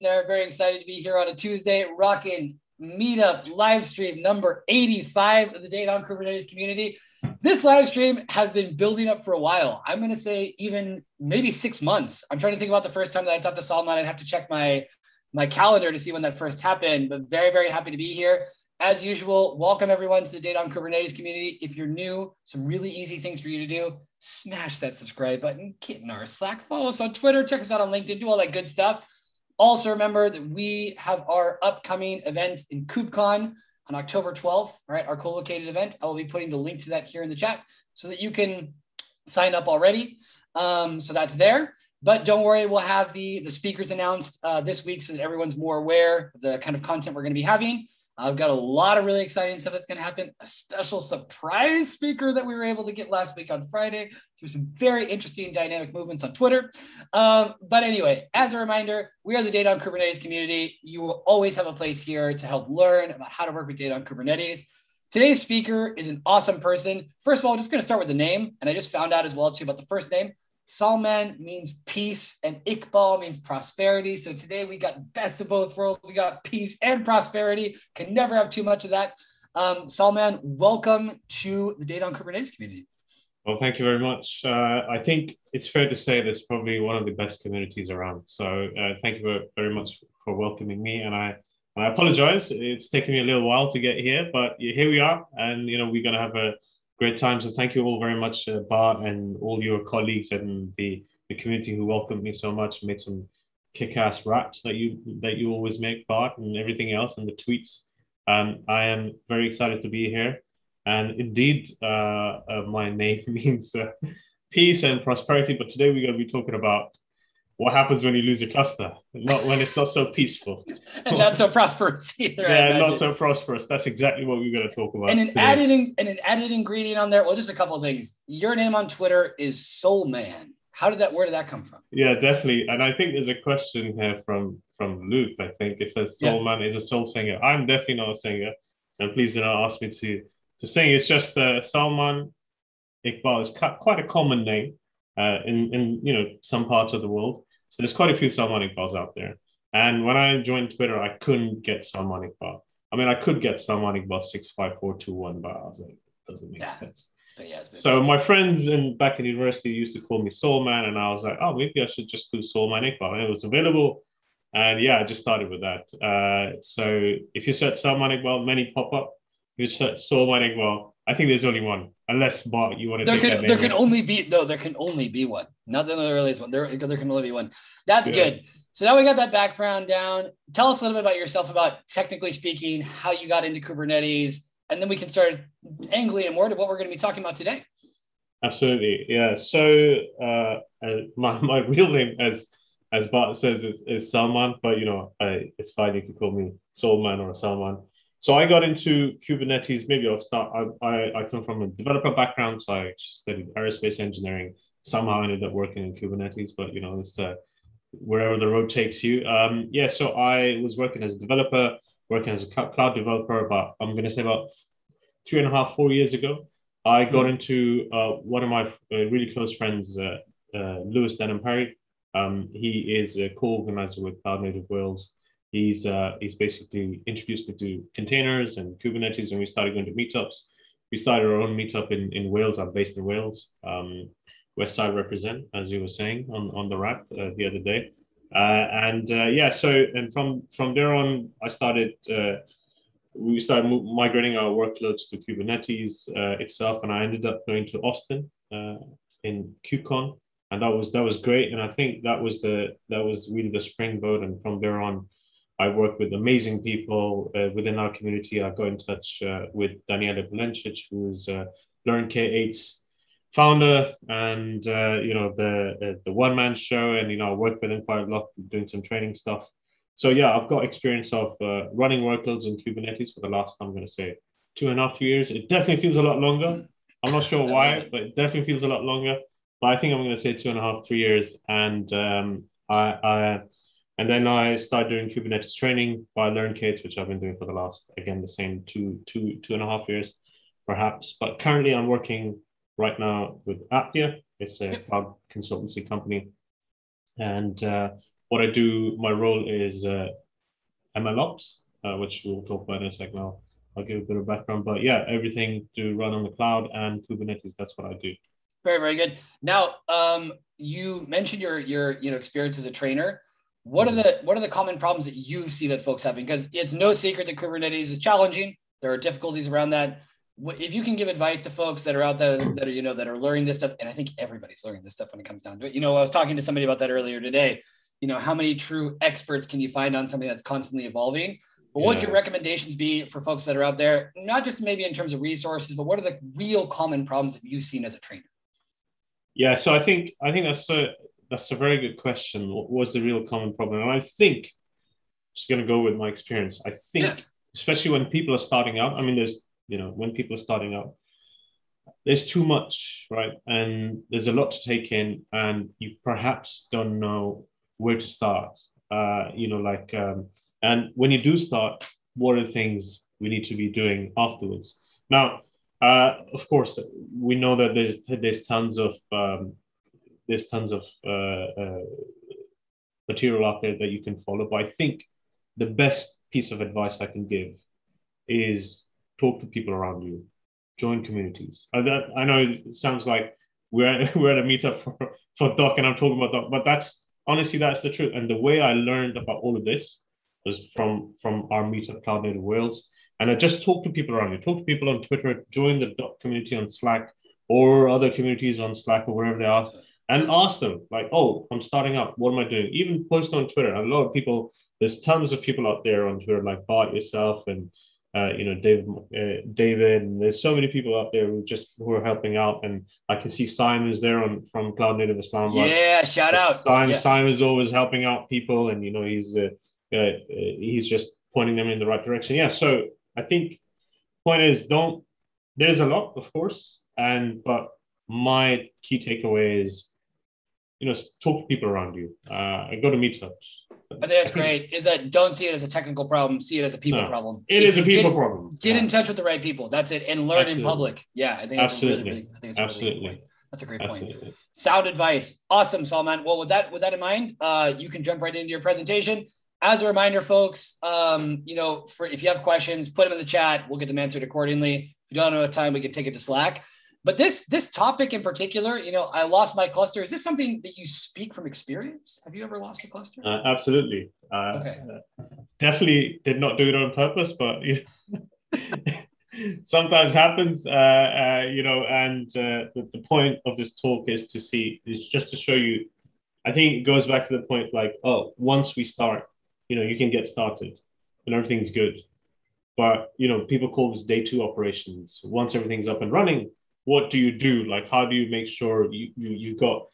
there. Very excited to be here on a Tuesday, rocking meetup live stream number 85 of the Data on Kubernetes community. This live stream has been building up for a while. I'm going to say even maybe six months. I'm trying to think about the first time that I talked to Salman. I'd have to check my my calendar to see when that first happened, but very, very happy to be here. As usual, welcome everyone to the Data on Kubernetes community. If you're new, some really easy things for you to do. Smash that subscribe button, get in our Slack, follow us on Twitter, check us out on LinkedIn, do all that good stuff. Also, remember that we have our upcoming event in KubeCon on October 12th, right? Our co-located event. I will be putting the link to that here in the chat so that you can sign up already. Um, so that's there. But don't worry, we'll have the, the speakers announced uh, this week so that everyone's more aware of the kind of content we're going to be having. I've got a lot of really exciting stuff that's going to happen. A special surprise speaker that we were able to get last week on Friday through some very interesting dynamic movements on Twitter. Um, but anyway, as a reminder, we are the Data on Kubernetes community. You will always have a place here to help learn about how to work with data on Kubernetes. Today's speaker is an awesome person. First of all, I'm just going to start with the name, and I just found out as well too about the first name. Salman means peace and Iqbal means prosperity. So today we got best of both worlds. We got peace and prosperity. Can never have too much of that. Um, Salman, welcome to the Data on Kubernetes community. Well, thank you very much. Uh, I think it's fair to say this is probably one of the best communities around. So uh, thank you very much for welcoming me. And I, I apologize. It's taken me a little while to get here, but here we are. And, you know, we're going to have a great times. And thank you all very much, uh, Bart, and all your colleagues and the, the community who welcomed me so much, made some kick-ass raps that you that you always make, Bart, and everything else, and the tweets. Um, I am very excited to be here. And indeed, uh, uh, my name means uh, peace and prosperity. But today we're going to be talking about what happens when you lose a cluster, not when it's not so peaceful. and not so prosperous either. Yeah, not so prosperous. That's exactly what we're going to talk about. And an today. added in, and an added ingredient on there. Well, just a couple of things. Your name on Twitter is Soul Man. How did that? Where did that come from? Yeah, definitely. And I think there's a question here from from Luke. I think it says Soul yeah. Man is a soul singer. I'm definitely not a singer, and please do not ask me to to sing. It's just uh, Salman Iqbal is quite a common name uh, in in you know some parts of the world. So there's quite a few Salman Iqbals out there. And when I joined Twitter, I couldn't get Salman Iqbal. I mean, I could get Salman Iqbal 65421, but I was like, it doesn't make yeah. sense. Yeah, so my friends in back in university used to call me Soul Man, and I was like, oh, maybe I should just do Soul Man Iqbal. And it was available. And yeah, I just started with that. Uh, so if you search Salman Iqbal, many pop up. If you search Salman Iqbal, I think there's only one, unless Bart, you want to. There can there can only be no, there can only be one. Not the is one. There there can only be one. That's yeah. good. So now we got that background down. Tell us a little bit about yourself, about technically speaking, how you got into Kubernetes, and then we can start angling more to what we're going to be talking about today. Absolutely, yeah. So uh, uh, my my real name, as as Bart says, is, is Salman, but you know, I, it's fine. You can call me Soulman or Salman. So I got into Kubernetes. Maybe I'll start. I, I, I come from a developer background, so I studied aerospace engineering. Somehow ended up working in Kubernetes, but you know, it's uh, wherever the road takes you. Um, yeah, so I was working as a developer, working as a cloud developer. About I'm going to say about three and a half, four years ago, I got mm-hmm. into uh, one of my uh, really close friends, uh, uh Lewis Denham Parry. Um, he is a co-organizer with Cloud Native Wales he's uh, he's basically introduced me to containers and Kubernetes, and we started going to meetups. We started our own meetup in, in Wales. I'm based in Wales. Um, West Side represent, as you were saying on, on the rap uh, the other day. Uh, and uh, yeah, so and from from there on, I started. Uh, we started migrating our workloads to Kubernetes uh, itself, and I ended up going to Austin in KubeCon, and that was that was great. And I think that was the that was really the springboard. And from there on, I work with amazing people uh, within our community. I got in touch uh, with Daniele Polencic, who's uh, Learn K8's founder, and uh, you know the uh, the one man show, and you know I work with him quite a lot, doing some training stuff. So yeah, I've got experience of uh, running workloads in Kubernetes for the last I'm going to say two and a half years. It definitely feels a lot longer. I'm not sure why, but it definitely feels a lot longer. But I think I'm going to say two and a half, three years, and um, I, I and then I started doing Kubernetes training by LearnK8s, which I've been doing for the last, again, the same two, two, two and a half years, perhaps. But currently I'm working right now with Appvia. It's a cloud consultancy company. And uh, what I do, my role is uh, MLOps, uh, which we'll talk about in a sec now. I'll give a bit of background, but yeah, everything to run on the cloud and Kubernetes. That's what I do. Very, very good. Now, um, you mentioned your your you know experience as a trainer. What are mm-hmm. the what are the common problems that you see that folks having? Because it's no secret that Kubernetes is challenging. There are difficulties around that. If you can give advice to folks that are out there that are you know that are learning this stuff, and I think everybody's learning this stuff when it comes down to it. You know, I was talking to somebody about that earlier today. You know, how many true experts can you find on something that's constantly evolving? But what would your recommendations be for folks that are out there, not just maybe in terms of resources, but what are the real common problems that you've seen as a trainer? Yeah, so I think I think that's a that's a very good question. What was the real common problem? And I think just going to go with my experience. I think, yeah. especially when people are starting out. I mean, there's you know when people are starting out, there's too much, right? And there's a lot to take in, and you perhaps don't know where to start. Uh, you know, like, um, and when you do start, what are the things we need to be doing afterwards? Now, uh, of course, we know that there's there's tons of um, there's tons of uh, uh, material out there that you can follow. But I think the best piece of advice I can give is talk to people around you, join communities. I, that, I know it sounds like we're we're at a meetup for for DoK, and I'm talking about DoK, but that's honestly that's the truth. And the way I learned about all of this was from from our meetup, Cloud Native Wales and I just talk to people around you, talk to people on Twitter, join the DoK community on Slack or other communities on Slack or wherever they are, and ask them, like, oh, I'm starting up. What am I doing? Even post on Twitter. A lot of people, there's tons of people out there on Twitter, like Bart yourself and uh, you know, David, uh, David, and there's so many people out there who just who are helping out, and I can see Simon's there on from Cloud Native Islam. Yeah, shout out. Simon, yeah. Simon's always helping out people, and you know, he's uh, uh, he's just pointing them in the right direction. Yeah, so I think point is don't there's a lot, of course, and but my key takeaway is you know talk to people around you. Uh, go to meetups. I think that's great. Is that don't see it as a technical problem, see it as a people no, problem. It if is a people get, problem. Get in touch with the right people. That's it, and learn Absolutely. in public. Yeah, I think absolutely. Really big, I think it's Absolutely. Really that's a great Absolutely. point. Sound advice. Awesome, Salman. Well, with that with that in mind, uh, you can jump right into your presentation as a reminder, folks, um, you know, for if you have questions, put them in the chat. We'll get them answered accordingly. If you don't have time, we can take it to Slack. But this this topic in particular, you know, I lost my cluster. Is this something that you speak from experience? Have you ever lost a cluster? Uh, absolutely. Uh, okay. Definitely did not do it on purpose, but you know, sometimes happens. Uh, uh, you know, and uh, the, the point of this talk is to see is just to show you. I think it goes back to the point like, oh, once we start you know, you can get started and everything's good. But, you know, people call this day two operations. Once everything's up and running, what do you do? Like, how do you make sure you, you, you've got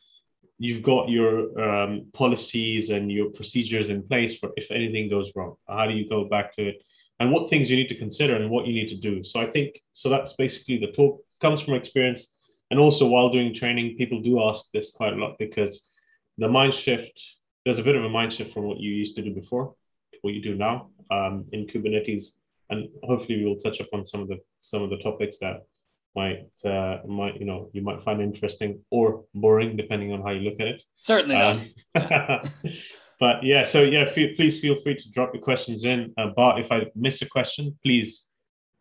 you've got your um, policies and your procedures in place for if anything goes wrong? How do you go back to it? And what things you need to consider and what you need to do. So i think so that's basically the talk comes from experience. And also while doing training people do ask this quite a lot because the mind shift there's a bit of a mind shift from what you used to do before to what you do now um, in Kubernetes, and hopefully we will touch upon some of the some of the topics that might uh, might you know you might find interesting or boring depending on how you look at it. Certainly um, but yeah, so yeah, please feel free to drop your questions in. Uh, Bart, if I miss a question, please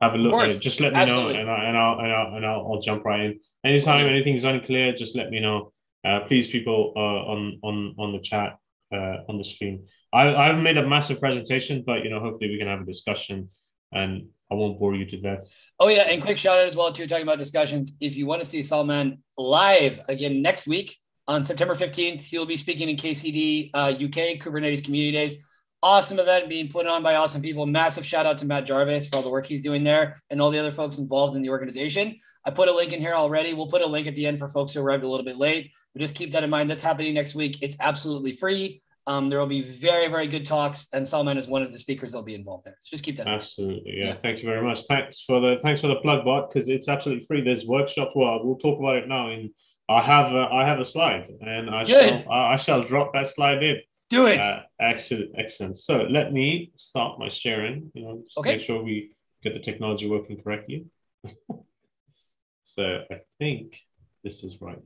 have a look at it. Just let me Absolutely. know, and, I, and I'll and I'll and I'll, I'll jump right in. Anytime anything's unclear, just let me know. Uh, please, people uh, on on on the chat, uh, on the stream. I, I've made a massive presentation, but you know, hopefully we can have a discussion and I won't bore you to death. Oh yeah, and quick shout out as well too, talking about discussions. If you want to see Salman live again next week on September 15th, he'll be speaking in KCD uh, UK Kubernetes Community Days. Awesome event being put on by awesome people. Massive shout out to Matt Jarvis for all the work he's doing there and all the other folks involved in the organization. I put a link in here already. We'll put a link at the end for folks who arrived a little bit late. But just keep that in mind. That's happening next week. It's absolutely free. Um, there will be very, very good talks, and Salman is one of the speakers that'll be involved there. So just keep that. Absolutely, yeah. yeah. Thank you very much. Thanks for the thanks for the plug, Bart, because it's absolutely free. There's workshops. Well, we'll talk about it now. And I have a, I have a slide, and I good. shall I shall drop that slide in. Do it. Uh, excellent, excellent. So let me start my sharing. You know, just okay. make sure we get the technology working correctly. so I think this is right.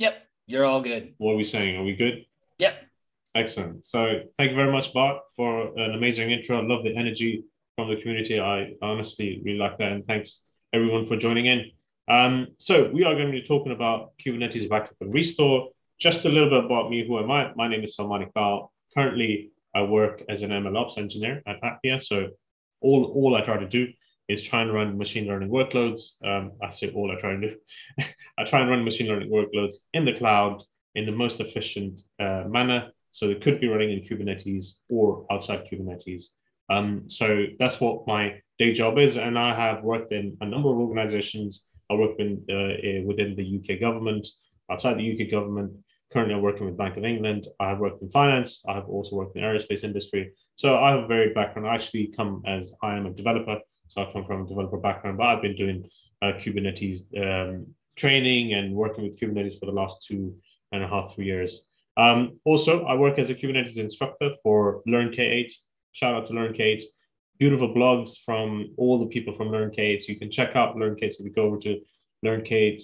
Yep, you're all good. What are we saying? Are we good? Yep. Excellent. So thank you very much, Bart, for an amazing intro. I love the energy from the community. I honestly really like that. And thanks everyone for joining in. Um, so we are going to be talking about Kubernetes backup and restore. Just a little bit about me. Who am I? My name is Salman Iqbal. Currently, I work as an MLOps engineer at Appvia. So all, all I try to do is try and run machine learning workloads. Um, I say all I try and do. I try and run machine learning workloads in the cloud in the most efficient uh, manner. So it could be running in Kubernetes or outside Kubernetes. Um, so that's what my day job is. And I have worked in a number of organizations. I work in, uh, within the UK government, outside the UK government. Currently, I'm working with Bank of England. I have worked in finance. I have also worked in the aerospace industry. So I have a very background. I actually come as I am a developer. So I come from a developer background, but I've been doing uh, Kubernetes um, training and working with Kubernetes for the last two and a half, three years. Um, also, I work as a Kubernetes instructor for Learn K8. Shout out to Learn K8. Beautiful blogs from all the people from Learn K8. You can check out Learn K8 if you go over to Learn K8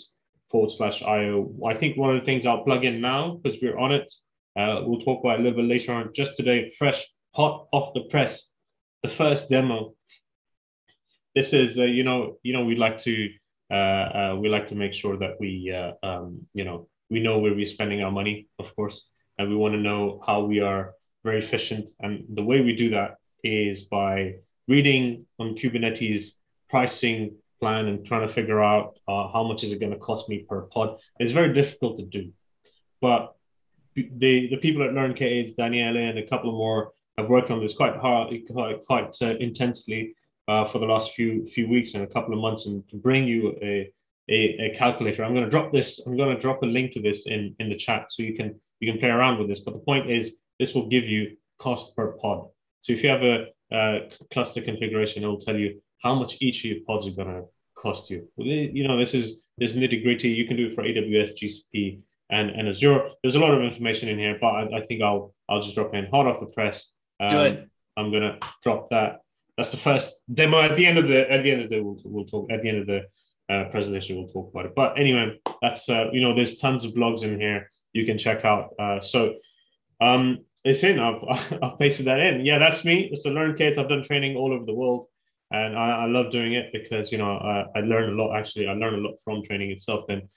forward slash IO. I think one of the things I'll plug in now because we're on it. Uh, we'll talk about a little bit later on. Just today, fresh, hot off the press, the first demo this is uh, you know you know we like to uh, uh, we like to make sure that we uh, um, you know we know where we're spending our money of course and we want to know how we are very efficient. And the way we do that is by reading on kubernetes pricing plan and trying to figure out uh, how much is it going to cost me per pod. It's very difficult to do. But the the people at learn k daniele and a couple more have worked on this quite hard quite, quite uh, intensely uh, for the last few few weeks and a couple of months, and to bring you a a, a calculator. I'm going to drop this. I'm going to drop a link to this in in the chat so you can you can play around with this. But the point is, this will give you cost per pod. So if you have a, a cluster configuration, it will tell you how much each of your pods are going to cost you. You know, this is this nitty gritty. You can do it for AWS, GCP, and, and Azure. There's a lot of information in here, but I, I think I'll I'll just drop in hot off the press. Um, do it. I'm gonna drop that that's the first demo. At the end of the at the end of the we'll, we'll talk at the end of the uh, presentation we'll talk about it. But anyway, that's uh, you know there's tons of blogs in here you can check out. Uh, so um, it's in. I've I've pasted that in. Yeah, that's me. It's the Learn Kit. I've done training all over the world, and I, I love doing it because you know I, I learn a lot. Actually, I learn a lot from training itself than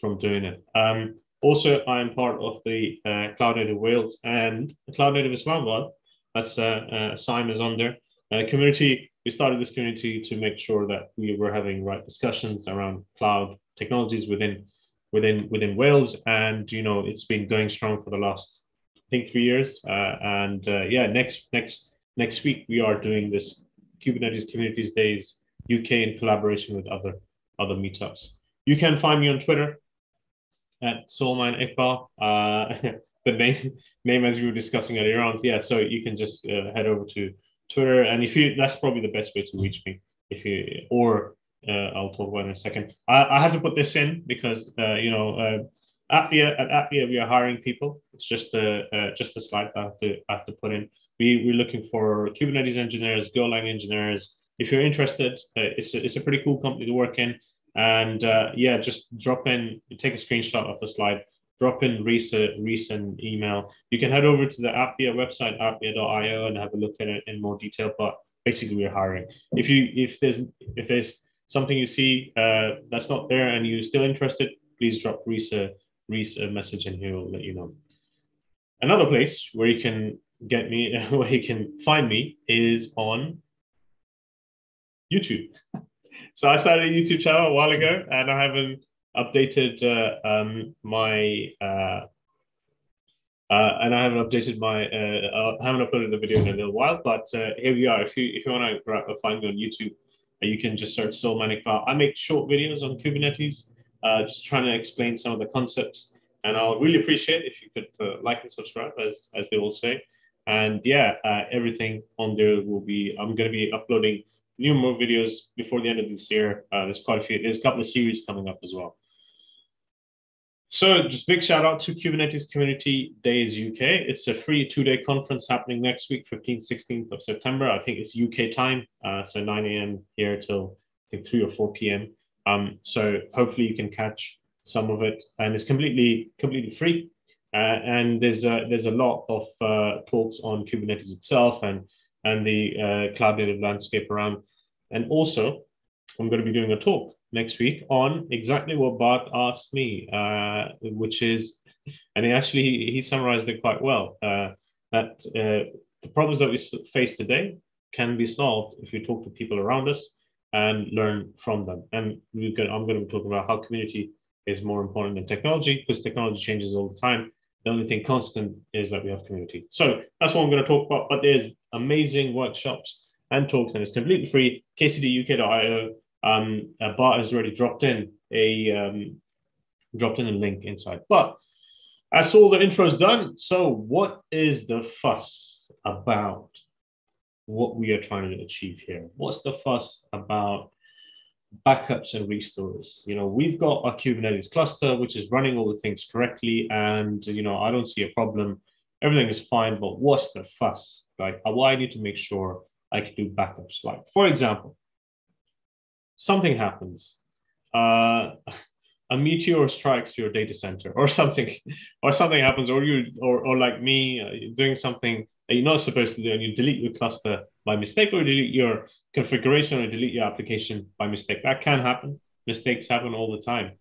from doing it. Um, also, I am part of the uh, Cloud Native Wales and Cloud Native Islamabad. That's uh, uh, Simon is on there uh, community, we started this community to make sure that we were having right discussions around cloud technologies within within within Wales, and you know it's been going strong for the last I think three years. Uh, and uh, yeah, next next next week we are doing this Kubernetes Communities Days UK in collaboration with other other meetups. You can find me on Twitter at Salman Iqbal. Uh, the name name as we were discussing earlier on. Yeah, so you can just uh, head over to Twitter, and if you, that's probably the best way to reach me. If you, or uh, I'll talk about in a second. I, I have to put this in because uh, you know uh, Appvia at Appvia we are hiring people. It's just a uh, just a slide I have to I have to put in. We we're looking for Kubernetes engineers, Golang engineers. If you're interested, uh, it's a, it's a pretty cool company to work in. And uh, yeah, just drop in, take a screenshot of the slide, drop in recent recent email. You can head over to the Appvia website, appvia.io, and have a look at it in more detail. But basically, we're hiring. If you if there's if there's something you see uh, that's not there and you're still interested, please drop Reese a, Reese a message and he'll let you know. Another place where you can get me, where you can find me, is on YouTube. so I started a YouTube channel a while ago, and I haven't updated uh, um, my uh, uh, and I haven't updated my uh, I haven't uploaded the video in a little while, but uh, here we are. If you if you want to find me on YouTube, uh, you can just search Salman Iqbal. I make short videos on Kubernetes, just trying to explain some of the concepts, and I'll really appreciate if you could like and subscribe, as as they all say. And yeah, everything on there will be. I'm going to be uploading new more videos before the end of this year. there's quite a few. There's a couple of series coming up as well. So just big shout out to Kubernetes Community Days UK. It's a free two-day conference happening next week, 15th, 16th of September. I think it's UK time, uh, so 9 a.m. here till I think 3 or 4 p.m. Um, so hopefully you can catch some of it, and it's completely completely free. Uh, and there's a, there's a lot of uh, talks on Kubernetes itself and and the uh, cloud native landscape around. And also, I'm going to be doing a talk next week on exactly what Bart asked me, uh, which is, and he actually he summarized it quite well. Uh, that uh, the problems that we face today can be solved if we talk to people around us and learn from them. And we can, I'm going to be talking about how community is more important than technology because technology changes all the time. The only thing constant is that we have community. So that's what I'm going to talk about. But there's amazing workshops and talks, and it's completely free. kcduk.io. Um, Bart has already dropped in a um, dropped in a link inside. But that's all the intros done. So what is the fuss about what we are trying to achieve here? What's the fuss about backups and restores? You know, we've got a Kubernetes cluster which is running all the things correctly, and you know, I don't see a problem. Everything is fine, but what's the fuss? Like, why I need to make sure I can do backups. Like, for example, something happens. Uh, a meteor strikes your data center or something or something happens or you or, or like me uh, doing something that you're not supposed to do and you delete your cluster by mistake or delete your configuration or delete your application by mistake. That can happen. Mistakes happen all the time.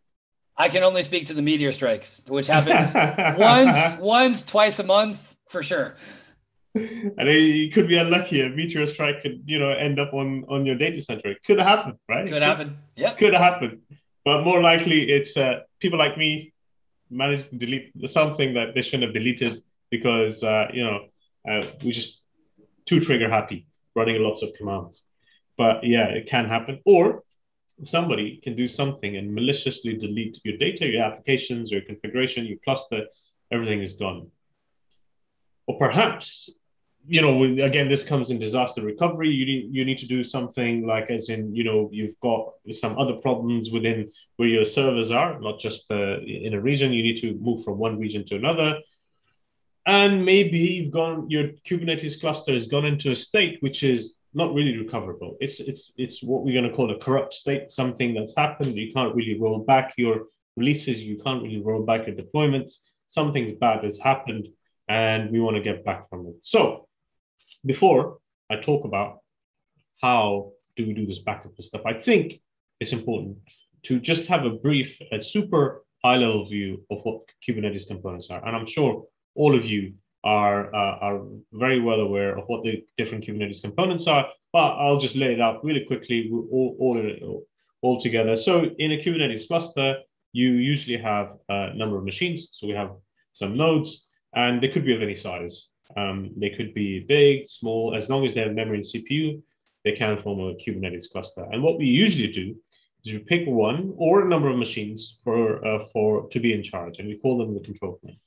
I can only speak to the meteor strikes which happens once once twice a month for sure and you could be unlucky a meteor strike could you know end up on on your data center it could happen right could happen yeah could happen but more likely it's uh, people like me managed to delete something that they shouldn't have deleted because uh, you know uh, we just too trigger happy running lots of commands. But yeah, it can happen. Or somebody can do something and maliciously delete your data, your applications, your configuration, your cluster, everything is gone. Or perhaps you know, again, this comes in disaster recovery. You need you need to do something like, as in, you know, you've got some other problems within where your servers are, not just uh, in a region. You need to move from one region to another, and maybe you've gone your Kubernetes cluster has gone into a state which is not really recoverable. It's it's it's what we're going to call a corrupt state, something that's happened. You can't really roll back your releases. You can't really roll back your deployments. Something's bad has happened, and we want to get back from it. So before I talk about how do we do this backup and stuff, I think it's important to just have a brief, a super high level view of what Kubernetes components are. And I'm sure all of you are, uh, are very well aware of what the different Kubernetes components are, but I'll just lay it out really quickly, all, all, all together. So in a Kubernetes cluster, you usually have a number of machines. So we have some nodes, and they could be of any size. Um, they could be big, small, as long as they have memory and CPU, they can form a Kubernetes cluster. And what we usually do is we pick one or a number of machines for, uh, for to be in charge, and we call them the control plane.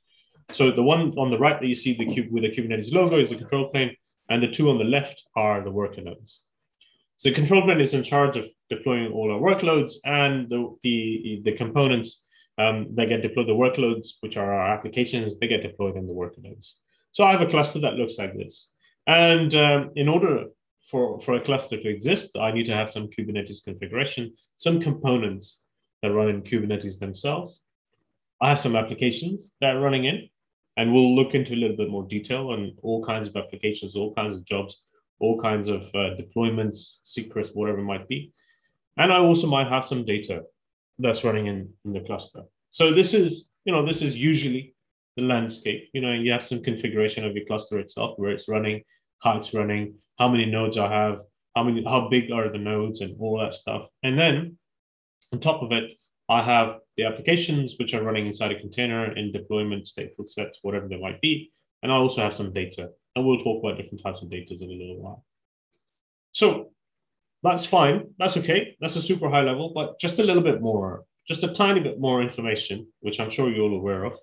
So the one on the right that you see the cube with the Kubernetes logo is the control plane, and the two on the left are the worker nodes. So the control plane is in charge of deploying all our workloads, and the the, the components um, that get deployed, the workloads, which are our applications, they get deployed in the worker nodes. So I have a cluster that looks like this. And um, in order for, for a cluster to exist, I need to have some Kubernetes configuration, some components that run in Kubernetes themselves. I have some applications that are running in, and we'll look into a little bit more detail on all kinds of applications, all kinds of jobs, all kinds of uh, deployments, secrets, whatever it might be. And I also might have some data that's running in, in the cluster. So this is, you know, this is usually the landscape. You know, you have some configuration of your cluster itself, where it's running, how it's running, how many nodes I have, how many, how big are the nodes, and all that stuff. And then on top of it, I have the applications which are running inside a container in deployment, stateful sets, whatever they might be. And I also have some data. And we'll talk about different types of data in a little while. So that's fine. That's okay. That's a super high level, but just a little bit more, just a tiny bit more information, which I'm sure you're all aware of.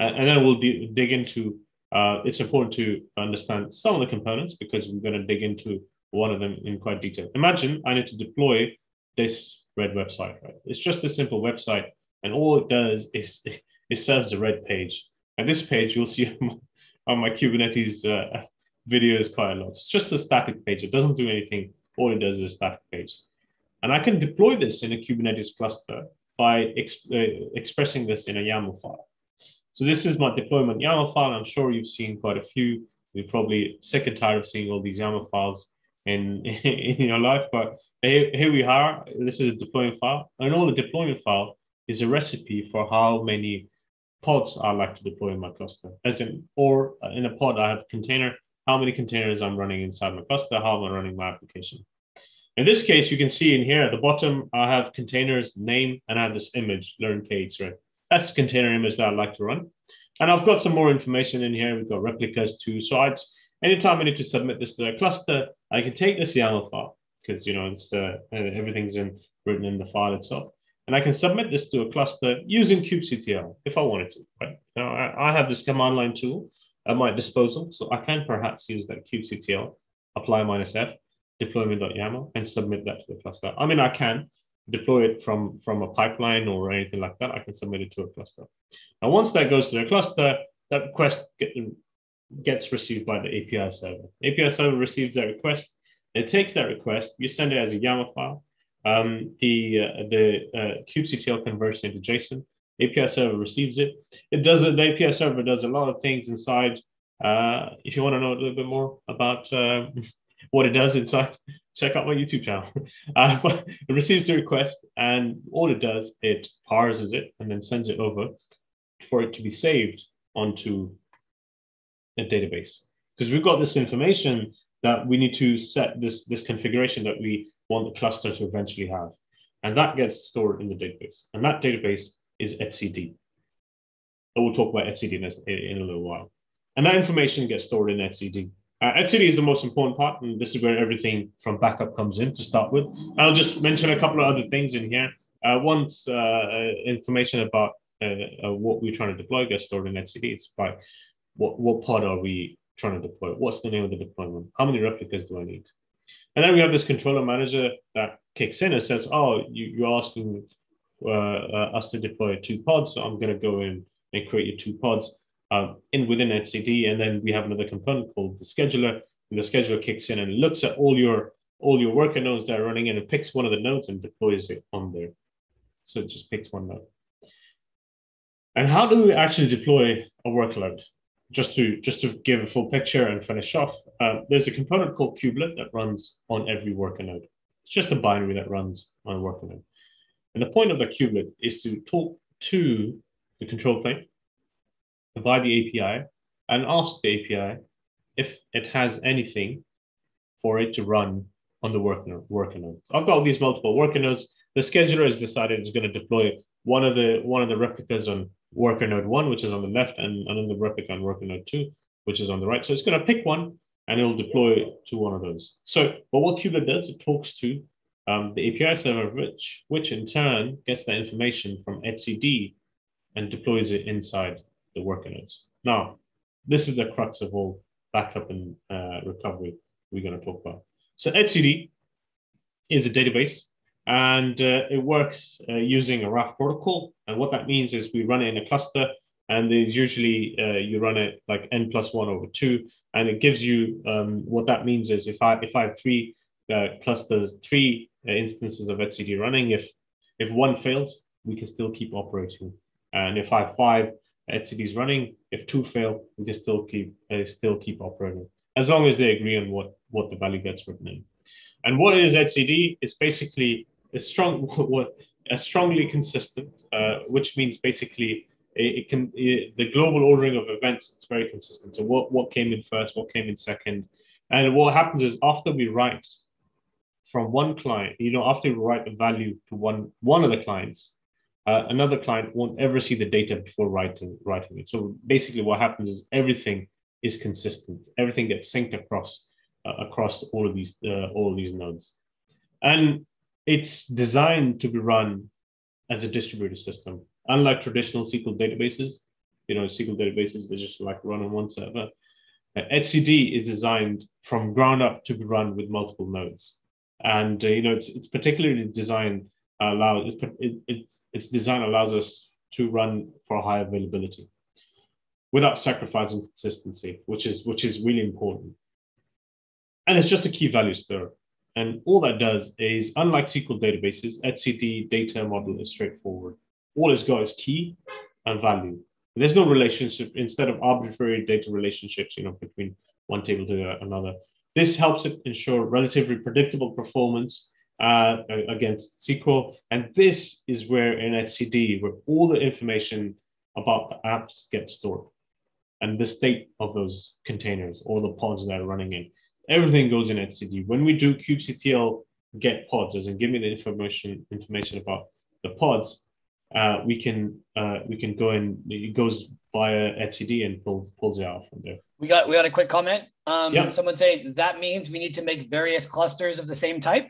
Uh, and then we'll dig into, uh, it's important to understand some of the components because we're going to dig into one of them in quite detail. Imagine I need to deploy this red website, right? It's just a simple website. And all it does is it serves a red page. And this page you'll see on my Kubernetes uh, videos quite a lot. It's just a static page. It doesn't do anything. All it does is a static page. And I can deploy this in a Kubernetes cluster by exp- uh, expressing this in a YAML file. So this is my deployment YAML file. I'm sure you've seen quite a few. You're probably sick and tired of seeing all these YAML files in, in your life, but here, here we are. This is a deployment file. And all the deployment file is a recipe for how many pods I like to deploy in my cluster. As in, or in a pod, I have a container, how many containers I'm running inside my cluster, how am I running my application. In this case, you can see in here at the bottom, I have containers name and I have this image, learn K8s, right? That's the container image that I'd like to run. And I've got some more information in here. We've got replicas too. So I just, anytime I need to submit this to a cluster, I can take this YAML file because you know it's uh, everything's in written in the file itself, and I can submit this to a cluster using kubectl if I wanted to. Right now, I, I have this command line tool at my disposal, so I can perhaps use that kubectl apply minus f deployment.yaml and submit that to the cluster. I mean, I can deploy it from, from a pipeline or anything like that. I can submit it to a cluster. Now, once that goes to the cluster, that request get, gets received by the API server. API server receives that request. It takes that request. You send it as a YAML file. Um, the uh, the uh, kubectl converts into JSON. API server receives it. It does it. The API server does a lot of things inside. Uh, if you want to know a little bit more about uh, what it does inside, check out my YouTube channel. Uh, but it receives the request, and all it does, it parses it and then sends it over for it to be saved onto a database. Because we've got this information that we need to set this, this configuration that we want the cluster to eventually have. And that gets stored in the database. And that database is etcd. But we'll talk about etcd in a, in a little while. And that information gets stored in etcd. Uh, etcd is the most important part, and this is where everything from backup comes in to start with. I'll just mention a couple of other things in here. Uh, once uh, uh information about uh, uh, what we're trying to deploy gets stored in etcd, it's by what, what pod are we trying to deploy? What's the name of the deployment? How many replicas do I need? And then we have this controller manager that kicks in and says, oh, you, are asking us to deploy two pods. So I'm going to go in and create your two pods um, in within etcd. And then we have another component called the scheduler. And the scheduler kicks in and looks at all your all your worker nodes that are running and it picks one of the nodes and deploys it on there. So it just picks one node. And how do we actually deploy a workload? just to just to give a full picture and finish off, uh, there's a component called kubelet that runs on every worker node. It's just a binary that runs on a worker node. And the point of the kubelet is to talk to the control plane via the API and ask the API if it has anything for it to run on the worker node. Worker node. I've got these multiple worker nodes. The scheduler has decided it's going to deploy one of the one of the replicas on worker node one, which is on the left, and, the replica on worker node two, which is on the right. So it's going to pick one and it'll deploy to one of those. So, but what Kubelet does, it talks to um, the API server, which, which in turn gets that information from etcd and deploys it inside the worker nodes. Now, this is the crux of all backup and uh, recovery we're going to talk about. So etcd is a database and uh, it works uh, using a Raft protocol. And what that means is we run it in a cluster, and there's usually uh, you run it like n plus one over two, and it gives you um, what that means is if I if I have three uh, clusters, three uh, instances of etcd running, if if one fails, we can still keep operating, and if I have five etcds running, if two fail, we can still keep uh, still keep operating as long as they agree on what what the value gets written in. And what is etcd? It's basically a strong, what a strongly consistent, uh, which means basically it, can it, the global ordering of events is very consistent. So what what came in first, what came in second, and what happens is after we write from one client, you know, after we write the value to one one of the clients, uh, another client won't ever see the data before writing writing it. So basically, what happens is everything is consistent. Everything gets synced across uh, across all of these uh, all of these nodes, and it's designed to be run as a distributed system. Unlike traditional SQL databases, you know, SQL databases, they just like run on one server. Uh, etcd is designed from ground up to be run with multiple nodes. And, uh, you know, it's, it's particularly designed allow it, it, it's, its design allows us to run for high availability without sacrificing consistency, which is, which is really important. And it's just a key value store. And all that does is, unlike SQL databases, etcd data model is straightforward. All it's got is key and value. There's no relationship instead of arbitrary data relationships, you know, between one table to another. This helps it ensure relatively predictable performance uh, against SQL. And this is where in etcd, where all the information about the apps gets stored and the state of those containers or the pods that are running in. Everything goes in etcd. When we do kubectl get pods, as in give me the information information about the pods, uh, we can uh, we can go and it goes via etcd and pulls pulls it out from there. We got we got a quick comment. Um, yep. Someone saying that means we need to make various clusters of the same type.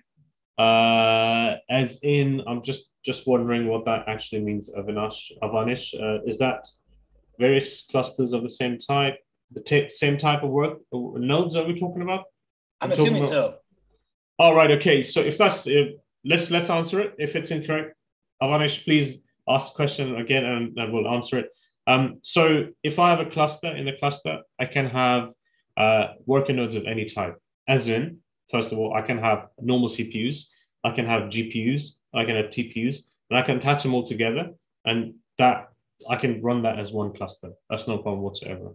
Uh, as in, I'm just just wondering what that actually means, Avinash. Avanish, uh, is that various clusters of the same type, the t- same type of work nodes? Are we talking about? I'm, assuming about... so. All right. Okay. So if that's if, let's let's answer it. If it's incorrect, Avanish, please ask the question again, and, and we'll answer it. Um, so if I have a cluster in the cluster, I can have uh, worker nodes of any type, as in First of all, I can have normal CPUs, I can have GPUs, I can have TPUs, and I can attach them all together, and that I can run that as one cluster. That's no problem whatsoever.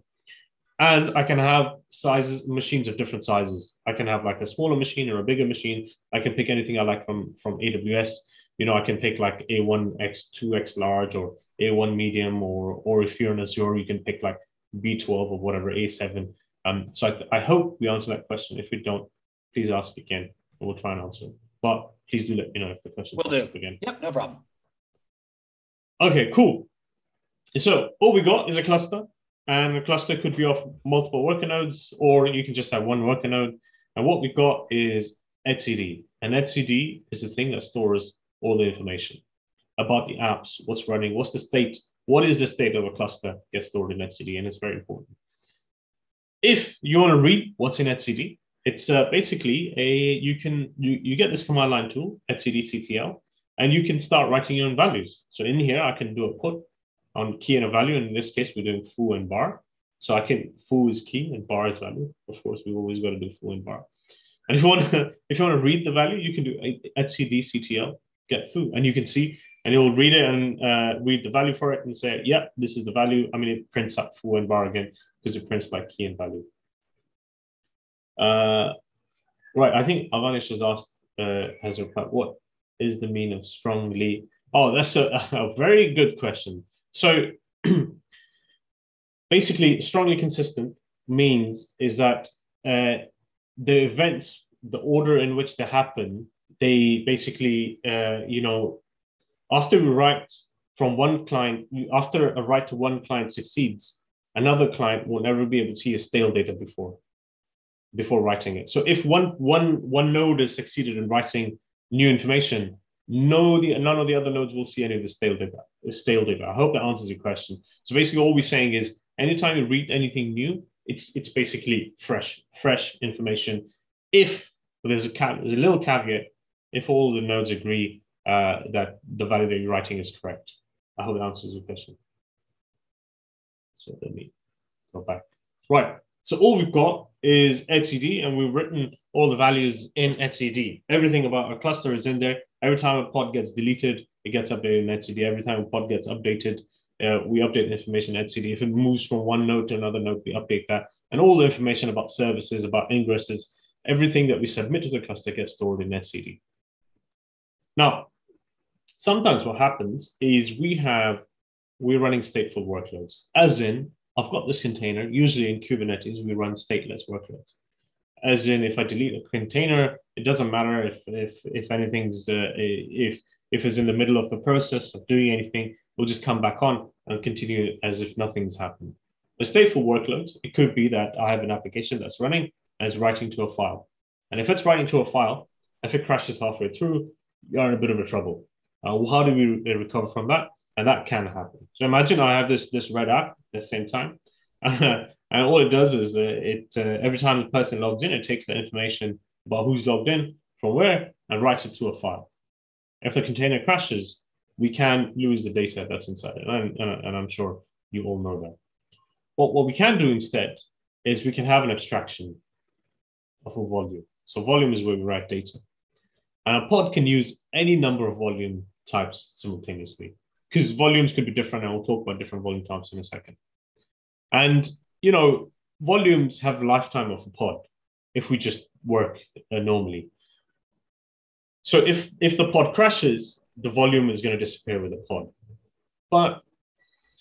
And I can have sizes, machines of different sizes. I can have like a smaller machine or a bigger machine. I can pick anything I like from from AWS. You know, I can pick like A1X, 2X large, or A1 medium, or or if you're in Azure, you can pick like B12 or whatever, A7. Um, so I, I hope we answer that question. If we don't, please ask again and we'll try and answer it. But please do let me know if the question will do. again. Yep, no problem. Okay, cool. So all we got is a cluster, and a cluster could be of multiple worker nodes, or you can just have one worker node. And what we've got is etcd. And etcd is the thing that stores all the information about the apps, what's running, what's the state, what is the state of a cluster gets stored in etcd, and it's very important. If you want to read what's in etcd, it's uh, basically a you can you, you get this command line tool etcdctl, and you can start writing your own values. So in here i can do a put on key and a value. And in this case we're doing foo and bar. So i can foo is key and bar is value. Of course we've always got to do foo and bar. And if you want to if you want to read the value you can do etcdctl get foo. And you can see and it will read it and uh, read the value for it and say yeah this is the value. I mean it prints up foo and bar again because it prints like key and value uh, right, I think Avanish has asked, uh, has replied, what is the meaning of strongly? Oh, that's a, a very good question. So basically, strongly consistent means is that uh, the events, the order in which they happen, they basically, uh, you know, after we write from one client, after a write to one client succeeds, another client will never be able to see a stale data before before writing it. So if one one one node has succeeded in writing new information, no the none of the other nodes will see any of the stale data. Stale data. I hope that answers your question. So basically, all we're saying is anytime you read anything new, it's it's basically fresh fresh information. If there's a there's a little caveat, if all the nodes agree uh, that the value that you're writing is correct. I hope that answers your question. So let me go back. Right. So all we've got is etcd, and we've written all the values in etcd. Everything about our cluster is in there. Every time a pod gets deleted, it gets updated in etcd. Every time a pod gets updated, uh, we update the information in etcd. If it moves from one node to another node, we update that. And all the information about services, about ingresses, everything that we submit to the cluster gets stored in etcd. Now, sometimes what happens is we have, we're running stateful workloads, as in I've got this container. Usually in Kubernetes, we run stateless workloads. As in, if I delete a container, it doesn't matter if if if anything's uh, if if it's in the middle of the process of doing anything, we'll just come back on and continue as if nothing's happened. A stateful workloads, it could be that I have an application that's running and it's writing to a file. And if it's writing to a file, if it crashes halfway through, you're in a bit of a trouble. Uh, how do we recover from that? And that can happen. So imagine I have this this red app at the same time, and all it does is uh, it uh, every time the person logs in, it takes the information about who's logged in from where and writes it to a file. If the container crashes, we can lose the data that's inside it, and, and, and I'm sure you all know that. But what we can do instead is we can have an abstraction of a volume. So volume is where we write data. And a pod can use any number of volume types simultaneously. Because volumes could be different, and we'll talk about different volume types in a second. And you know, volumes have lifetime of a pod if we just work uh, normally. So if if the pod crashes, the volume is going to disappear with the pod. But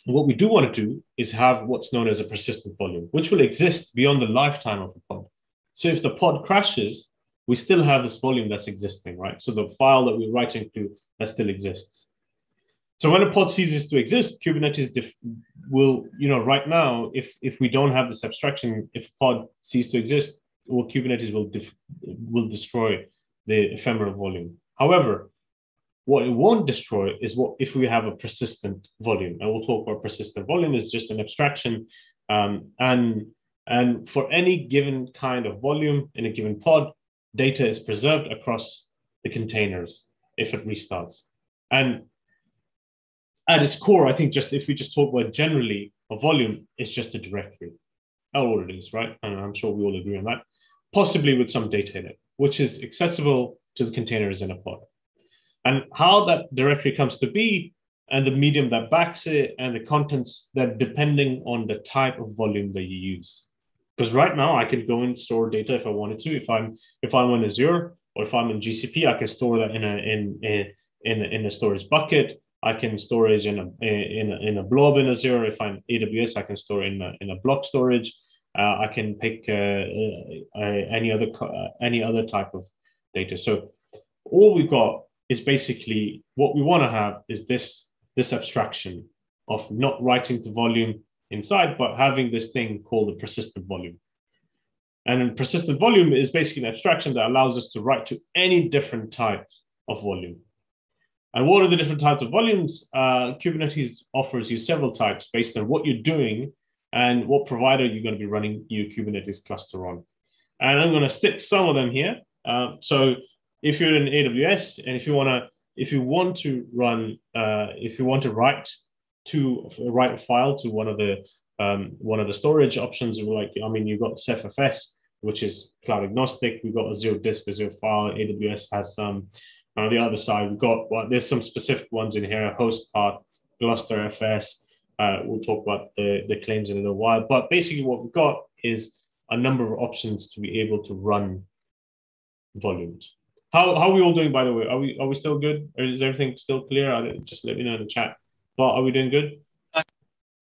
what we do want to do is have what's known as a persistent volume, which will exist beyond the lifetime of the pod. So if the pod crashes, we still have this volume that's existing, right? So the file that we're writing to that still exists. So when a pod ceases to exist, Kubernetes def- will, you know, right now, if if we don't have this abstraction, if pod ceases to exist, well, Kubernetes will def- will destroy the ephemeral volume. However, what it won't destroy is what if we have a persistent volume, and we'll talk about persistent volume is just an abstraction, um, and and for any given kind of volume in a given pod, data is preserved across the containers if it restarts. And at its core, I think just if we just talk about generally a volume, it's just a directory. Oh, That's All it is, right? And I'm sure we all agree on that. Possibly with some data in it, which is accessible to the containers in a pod. And how that directory comes to be and the medium that backs it and the contents that depending on the type of volume that you use. Because right now I can go and store data if I wanted to. If I'm if I'm on Azure or if I'm in GCP, I can store that in a in in in, in a storage bucket. I can storage in a in a, in a blob in Azure. If I'm AWS, I can store in a, in a block storage. Uh, I can pick uh, uh, any other uh, any other type of data. So all we've got is basically what we want to have is this this abstraction of not writing the volume inside, but having this thing called the persistent volume. And persistent volume is basically an abstraction that allows us to write to any different type of volume. And what are the different types of volumes? Uh, Kubernetes offers you several types based on what you're doing and what provider you're going to be running your Kubernetes cluster on. And I'm going to stick some of them here. Uh, so if you're in AWS and if you want to if you want to run uh, if you want to write to write a file to one of the um, one of the storage options like I mean you've got CephFS which is cloud agnostic we've got Azure Disk Azure File AWS has some on the other side we've got well, there's some specific ones in here host path Gluster FS uh, we'll talk about the, the claims in a little while but basically what we've got is a number of options to be able to run volumes how how are we all doing, by the way? Are we are we still good? Or is everything still clear? Just let me know in the chat. But are we doing good?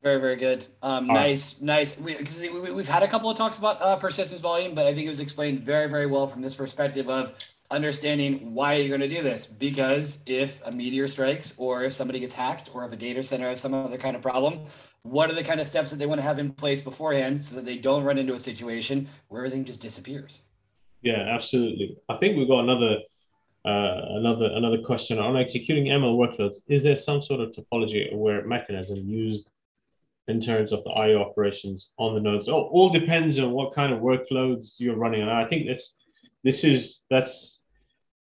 Very, very good. Um, nice, right. nice. Because we, we, have had a couple of talks about uh, persistence volume, but I think it was explained very, very well from this perspective of understanding why you're going to do this. Because if a meteor strikes, or if somebody gets hacked, or if a data center has some other kind of problem, what are the kind of steps that they want to have in place beforehand so that they don't run into a situation where everything just disappears? Yeah, absolutely. I think we've got another uh, another another question on executing ML workloads. Is there some sort of topology aware mechanism used in terms of the IO operations on the nodes? All, all depends on what kind of workloads you're running. And I think this this is that's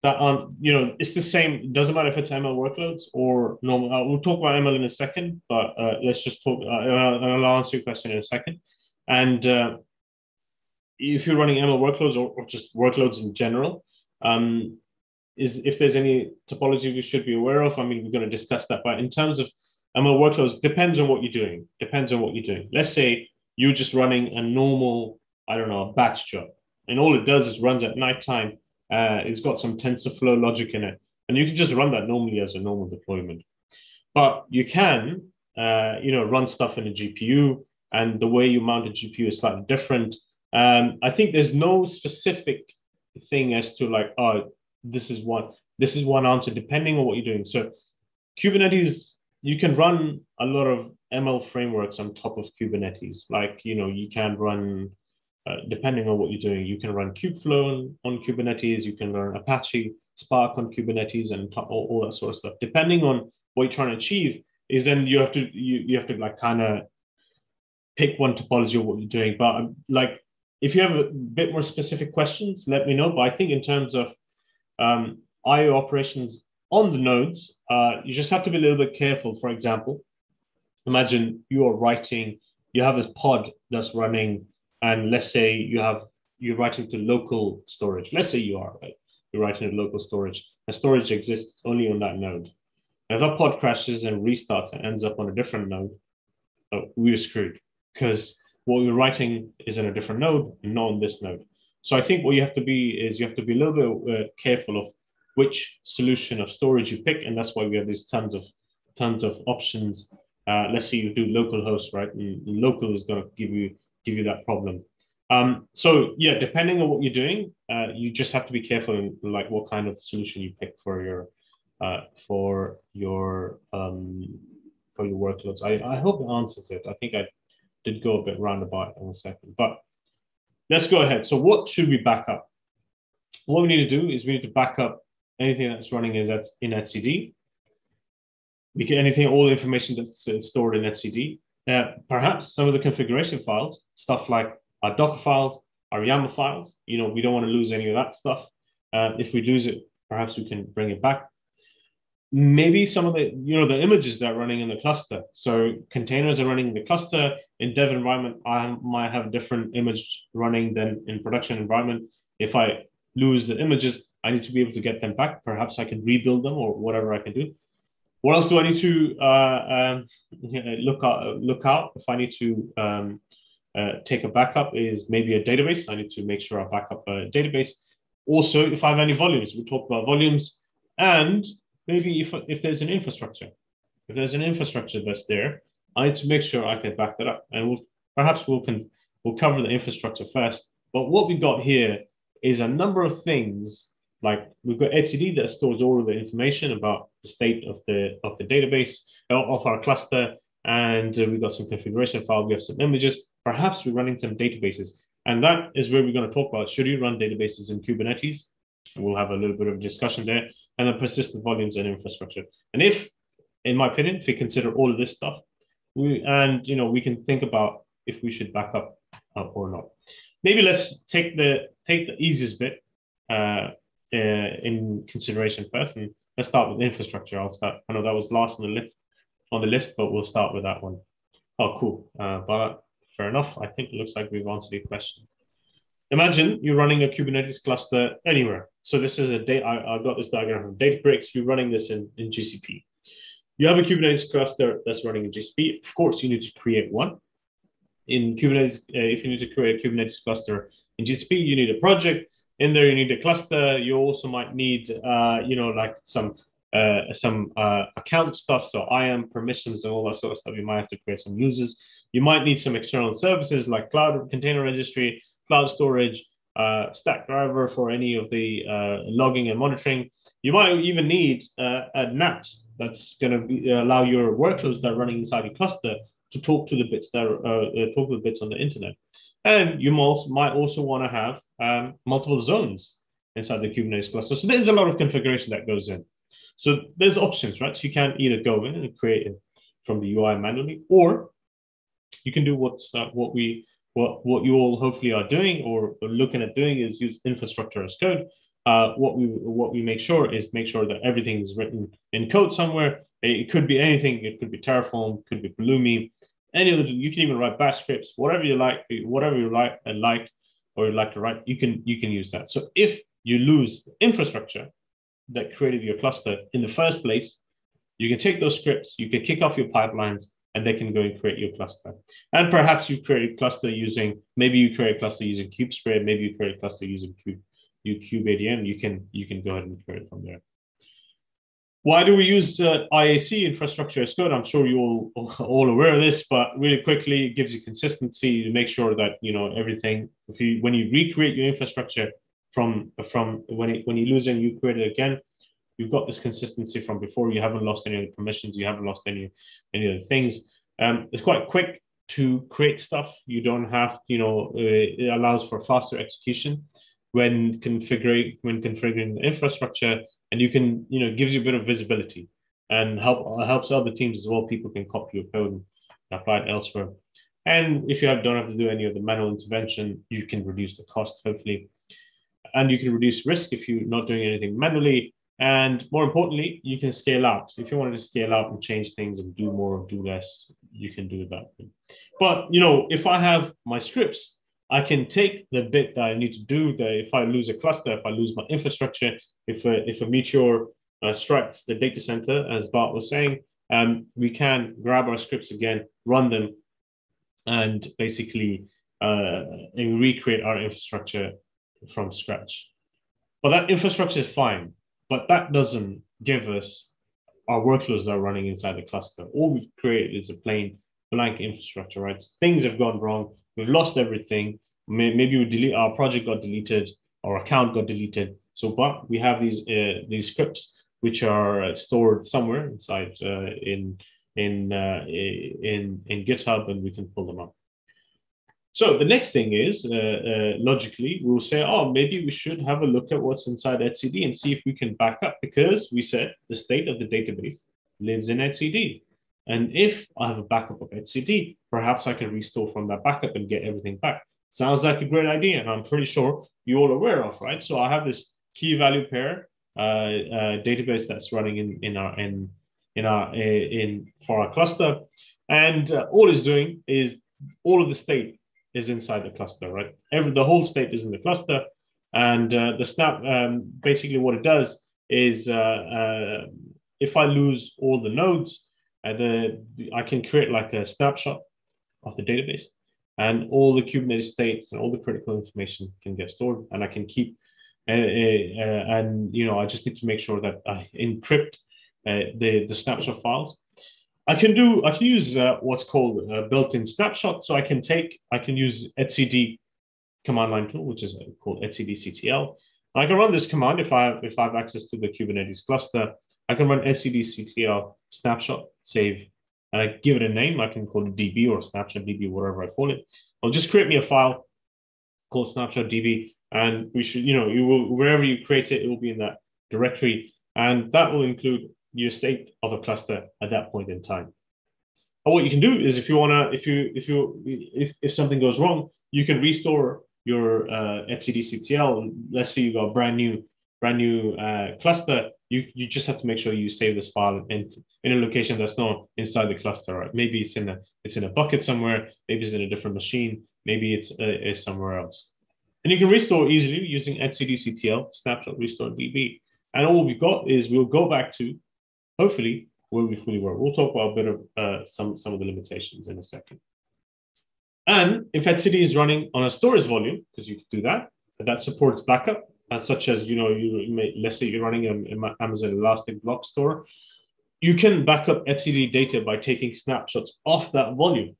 that um you know it's the same. Doesn't matter if it's ML workloads or normal. Uh, we'll talk about ML in a second, but uh, let's just talk. Uh, I'll answer your question in a second. And uh, if you're running ML workloads or, or just workloads in general, um, is if there's any topology we should be aware of. I mean, we're going to discuss that. But in terms of ML workloads, depends on what you're doing. Depends on what you're doing. Let's say you're just running a normal, I don't know, a batch job, and all it does is runs at nighttime. Uh, it's got some TensorFlow logic in it, and you can just run that normally as a normal deployment. But you can, uh, you know, run stuff in a GPU, and the way you mount a GPU is slightly different. Um, I think there's no specific thing as to like, oh, this is one this is one answer depending on what you're doing. So Kubernetes, you can run a lot of ML frameworks on top of Kubernetes. Like you know, you can run uh, depending on what you're doing. You can run Kubeflow on, on Kubernetes. You can run Apache Spark on Kubernetes and all, all that sort of stuff. Depending on what you're trying to achieve, is then you have to you, you have to like kind of pick one topology of what you're doing. But um, like if you have a bit more specific questions, let me know. But I think in terms of um, IO operations on the nodes, uh, you just have to be a little bit careful. For example, imagine you are writing, you have a pod that's running, and let's say you have you're writing to local storage. Let's say you are right. You're writing to local storage. And storage exists only on that node. If that pod crashes and restarts and ends up on a different node, uh, we're screwed because what we're writing is in a different node not on this node. So I think what you have to be is you have to be a little bit uh, careful of which solution of storage you pick, and that's why we have these tons of tons of options. Uh, let's say you do local host, right? And local is going to give you give you that problem. Um, so yeah, depending on what you're doing, uh, you just have to be careful in like what kind of solution you pick for your uh, for your um, for your workloads. I, I hope it answers it. I think I did go a bit roundabout in a second, but let's go ahead. So what should we back up? What we need to do is we need to back up anything that's running in, that's in etcd. We get anything, all the information that's uh, stored in etcd. Uh, perhaps some of the configuration files, stuff like our Docker files, our YAML files. You know, we don't want to lose any of that stuff. Uh, if we lose it, perhaps we can bring it back. Maybe some of the, you know, the images that are running in the cluster. So containers are running in the cluster. In dev environment, I might have a different image running than in production environment. If I lose the images, I need to be able to get them back. Perhaps I can rebuild them or whatever I can do. What else do I need to uh, um, look out? Look out if I need to um, uh, take a backup is maybe a database. I need to make sure I back up a database. Also, if I have any volumes, we talk about volumes, and maybe if if there's an infrastructure, if there's an infrastructure that's there, I need to make sure I can back that up. And we'll perhaps we'll can we'll cover the infrastructure first. But what we got here is a number of things like we've got etcd that stores all of the information about the state of the of the database of our cluster and uh, we've got some configuration file we have some images. Perhaps we're running some databases and that is where we're going to talk about should you run databases in kubernetes. We'll have a little bit of discussion there and then persistent volumes and infrastructure. And if in my opinion if we consider all of this stuff we and you know we can think about if we should back up uh, or not. Maybe let's take the take the easiest bit uh, uh, in consideration first. And let's start with infrastructure. I'll start. I know that was last on the list, on the list, but we'll start with that one. Oh, cool. Uh, but fair enough. I think it looks like we've answered your question. Imagine you're running a Kubernetes cluster anywhere. So this is a day. I, I got this diagram from Databricks. You're running this in, in GCP. You have a Kubernetes cluster that's running in GCP. Of course, you need to create one. In Kubernetes, uh, if you need to create a Kubernetes cluster in GCP, you need a project in there you need a cluster. You also might need uh, you know like some uh, some uh, account stuff so IAM permissions and all that sort of stuff. You might have to create some users. You might need some external services like cloud container registry cloud storage uh, Stackdriver for any of the uh, logging and monitoring. You might even need uh, a NAT that's going to allow your workloads that are running inside your cluster to talk to the bits that are, talk to the bits on the internet and you might also want to have um, multiple zones inside the Kubernetes cluster. So there's a lot of configuration that goes in. So there's options, right? So you can either go in and create it from the UI manually, or you can do what's uh, what we what what you all hopefully are doing or looking at doing is use infrastructure as code. Uh, what we what we make sure is make sure that everything is written in code somewhere. It could be anything. It could be Terraform, could be Pulumi, any of other you can even write bash scripts whatever you like whatever you like and like or you like to write you can you can use that. So if you lose infrastructure that created your cluster in the first place you can take those scripts you can kick off your pipelines and they can go and create your cluster. And perhaps you create a cluster using maybe you create a cluster using kubespray maybe you create a cluster using cube you kubeadm you can you can go ahead and create it from there why do we use uh, IAC infrastructure as code? I'm sure you're all, all aware of this, but really quickly, it gives you consistency to make sure that you know everything. If you when you recreate your infrastructure from from when it, when you lose it, and you create it again. You've got this consistency from before. You haven't lost any of the permissions. You haven't lost any any of the things. Um, it's quite quick to create stuff. You don't have you know uh, it allows for faster execution when configuring when configuring the infrastructure and you can you know gives you a bit of visibility and help helps other teams as well. People can copy your code and apply it elsewhere. And if you have, don't have to do any of the manual intervention, you can reduce the cost hopefully, and you can reduce risk if you're not doing anything manually. And more importantly, you can scale out. If you wanted to scale out and change things and do more or do less, you can do that. But you know, if I have my scripts I can take the bit that I need to do. That if I lose a cluster, if I lose my infrastructure, if a, if a meteor uh, strikes the data center, as Bart was saying, um, we can grab our scripts again, run them, and basically uh, and recreate our infrastructure from scratch. But that infrastructure is fine, but that doesn't give us our workloads that are running inside the cluster. All we've created is a plain blank infrastructure, right? Things have gone wrong. We've lost everything. Maybe we delete our project got deleted, our account got deleted. So, but we have these uh, these scripts which are stored somewhere inside uh, in in uh, in in GitHub, and we can pull them up. So the next thing is, uh, uh, logically, we'll say, oh, maybe we should have a look at what's inside etcd and see if we can back up because we said the state of the database lives in etcd. And if I have a backup of etcd, perhaps I can restore from that backup and get everything back. Sounds like a great idea, and I'm pretty sure you're all aware of, right? So I have this key value pair uh, uh, database that's running in in our in in our in for our cluster, and uh, all it's doing is all of the state is inside the cluster, right? Every the whole state is in the cluster, and uh, the snap um, basically what it does is uh, uh, if I lose all the nodes, uh, the I can create like a snapshot of the database, and all the Kubernetes states and all the critical information can get stored, and I can keep. Uh, uh, and you know, I just need to make sure that I encrypt the the snapshot files I can do, I can use uh, what's called a built-in snapshot. So I can take, I can use etcd command line tool, which is uh, called etcdctl. I can run this command if I if I have access to the Kubernetes cluster. I can run etcdctl snapshot save, and I give it a name. I can call it db or snapshot db, whatever I call it. I'll just create me a file called snapshot db, and we should, you know, you will wherever you create it, it will be in that directory, and that will include your state of a cluster at that point in time. And what you can do is if you wanna, if you if you if, if something goes wrong, you can restore your uh, etcdctl. Let's say you got a brand new brand new uh, cluster. You you just have to make sure you save this file in in a location that's not inside the cluster. Right? Maybe it's in a it's in a bucket somewhere. Maybe it's in a different machine. Maybe it's uh, somewhere else. And you can restore easily using etcdctl snapshot restore db. And all we've got is we'll go back to hopefully will be fully work. We'll talk about a bit of uh, some, some of the limitations in a second. And if etcd is running on a storage volume, because you can do that, that supports backup, uh, such as, you know, you may, let's say you're running an Amazon Elastic Block Store, you can back up etcd data by taking snapshots off that volume.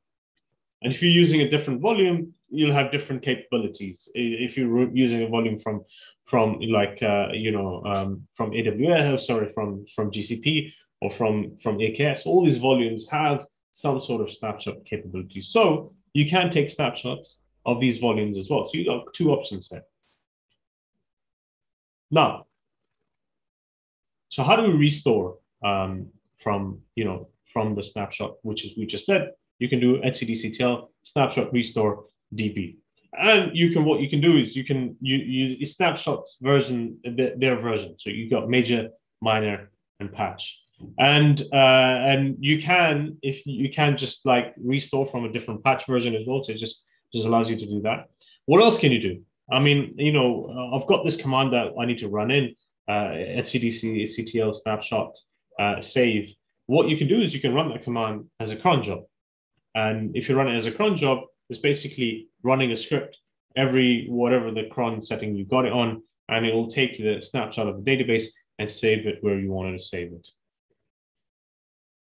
And if you're using a different volume, you'll have different capabilities. If you're using a volume from from like uh, you know um, from AWS, sorry, from from GCP or from from AKS, all these volumes have some sort of snapshot capability. So you can take snapshots of these volumes as well. So you got two options there. Now, so how do we restore um, from you know from the snapshot, which is we just said? You can do etcdctl snapshot restore db and you can what you can do is you can you use snapshot version their version. So you got major minor and patch. And uh, and you can if you can just like restore from a different patch version as well. So it just just allows you to do that. What else can you do i mean you know uh, i've got this command that i need to run in uh, etcdc ctl snapshot uh, save what you can do is you can run that command as a cron job and if you run it as a cron job it's basically running a script every whatever the cron setting you got it on, and it will take the snapshot of the database and save it where you wanted to save it.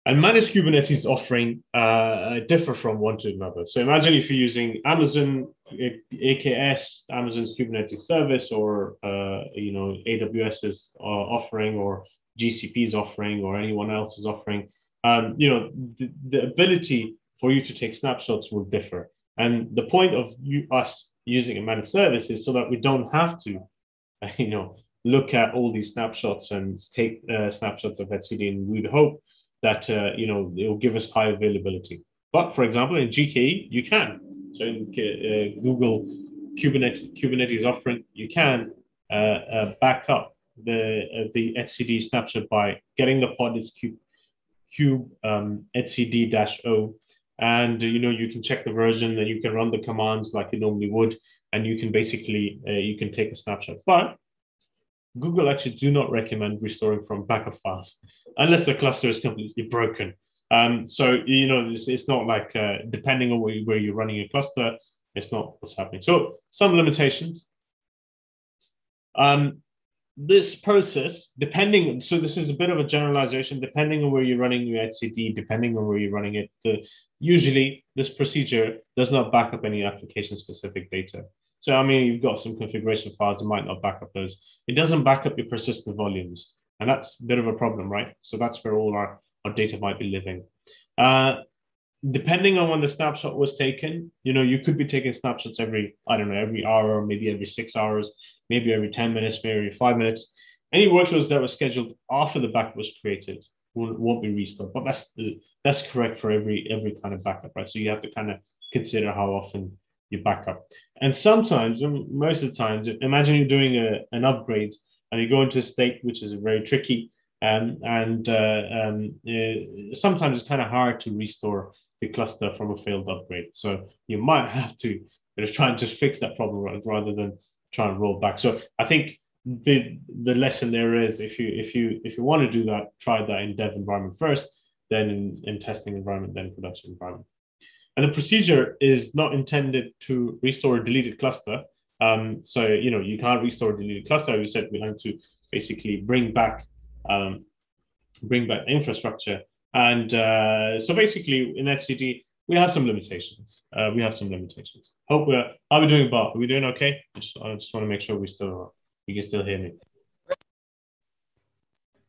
And managed Kubernetes offering uh, differ from one to another. So imagine if you're using Amazon AKS, Amazon's Kubernetes service, or uh, you know AWS's uh, offering, or GCP's offering, or anyone else's offering. Um, you know the, the ability for you to take snapshots will differ. And the point of you, us using a managed service is so that we don't have to, you know, look at all these snapshots and take uh, snapshots of etcd. And we'd hope that uh, you know it will give us high availability. But for example, in GKE, you can. So in uh, Google Kubernetes, Kubernetes offering, you can uh, uh, back up the uh, the etcd snapshot by getting the pod is cube cube um, etcd-o and you know you can check the version and you can run the commands like you normally would and you can basically uh, you can take a snapshot but Google actually do not recommend restoring from backup files unless the cluster is completely broken. Um, so you know, it's, it's not like uh, depending on where, where you're running your cluster, it's not what's happening. So some limitations. Um, this process, depending, so this is a bit of a generalization, depending on where you're running your etcd, depending on where you're running it, the, usually this procedure does not back up any application specific data. So, I mean, you've got some configuration files that might not back up those. It doesn't back up your persistent volumes. And that's a bit of a problem, right? So that's where all our, our data might be living. Uh, depending on when the snapshot was taken, you know, you could be taking snapshots every, I don't know, every hour, maybe every six hours, maybe every 10 minutes, maybe every five minutes. Any workloads that were scheduled after the backup was created won't, won't be restored. But that's the, that's correct for every every kind of backup, right? So you have to kind of consider how often you back up. And sometimes, most of the times, imagine you're doing a, an upgrade and you go into a state which is very tricky. Um, and uh, um, uh, sometimes it's kind of hard to restore the cluster from a failed upgrade. So you might have to try and just fix that problem rather than try and roll back. So I think the the lesson there is if you if you if you want to do that, try that in dev environment first, then in, in testing environment, then production environment. And the procedure is not intended to restore a deleted cluster. Um, so you know you can't restore a deleted cluster. We said we have to basically bring back um, bring back infrastructure and uh, so basically in etcd, we have some limitations. Uh, we have some limitations. Hope we're, how are we doing, Bob? Are we doing okay? I just, I just want to make sure we still, you can still hear me.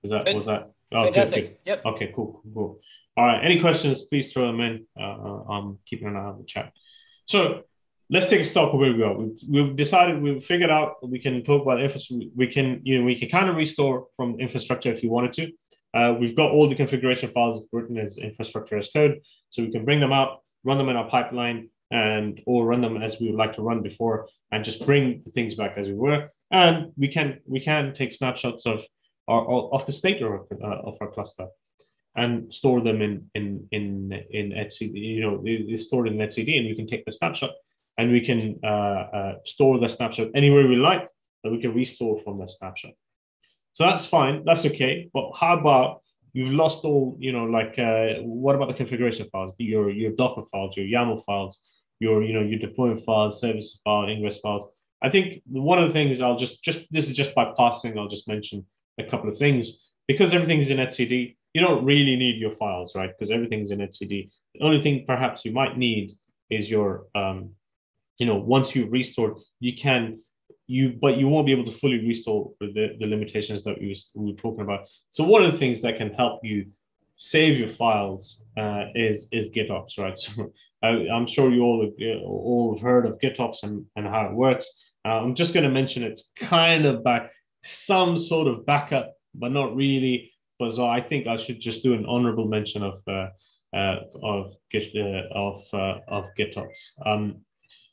Is that, good. was that? Oh, Fantastic. Good, Yep. Okay, cool, cool, cool. All right. Any questions, please throw them in. Uh, uh, I'm keeping an eye on the chat. So let's take a stop where we are. We've, we've decided, we've figured out we can talk about infrastructure. We can, you know, we can kind of restore from infrastructure if you wanted to. Uh, we've got all the configuration files written as infrastructure as code, so we can bring them up, run them in our pipeline, and or run them as we would like to run before, and just bring the things back as we were. And we can we can take snapshots of our of the state of, uh, of our cluster and store them in in in in etcd. You know, it's stored in etcd, and we can take the snapshot and we can uh, uh, store the snapshot anywhere we like, and we can restore from the snapshot. So that's fine. That's okay. But how about you've lost all, you know, like uh, what about the configuration files, your your Docker files, your YAML files, your you know your deployment files, service file, ingress files. I think one of the things I'll just just this is just by passing. I'll just mention a couple of things because everything is in etcd. You don't really need your files, right? Because everything's in etcd. The only thing perhaps you might need is your, um, you know, once you've restored, you can you but you won't be able to fully restore the, the limitations that we, we were talking about. So one of the things that can help you save your files uh, is is GitOps, right? So I, am sure you all all have heard of GitOps and, and how it works. Uh, I'm just going to mention it's kind of back some sort of backup, but not really. But so I think I should just do an honorable mention of uh, uh of uh, of uh, of GitOps. Um,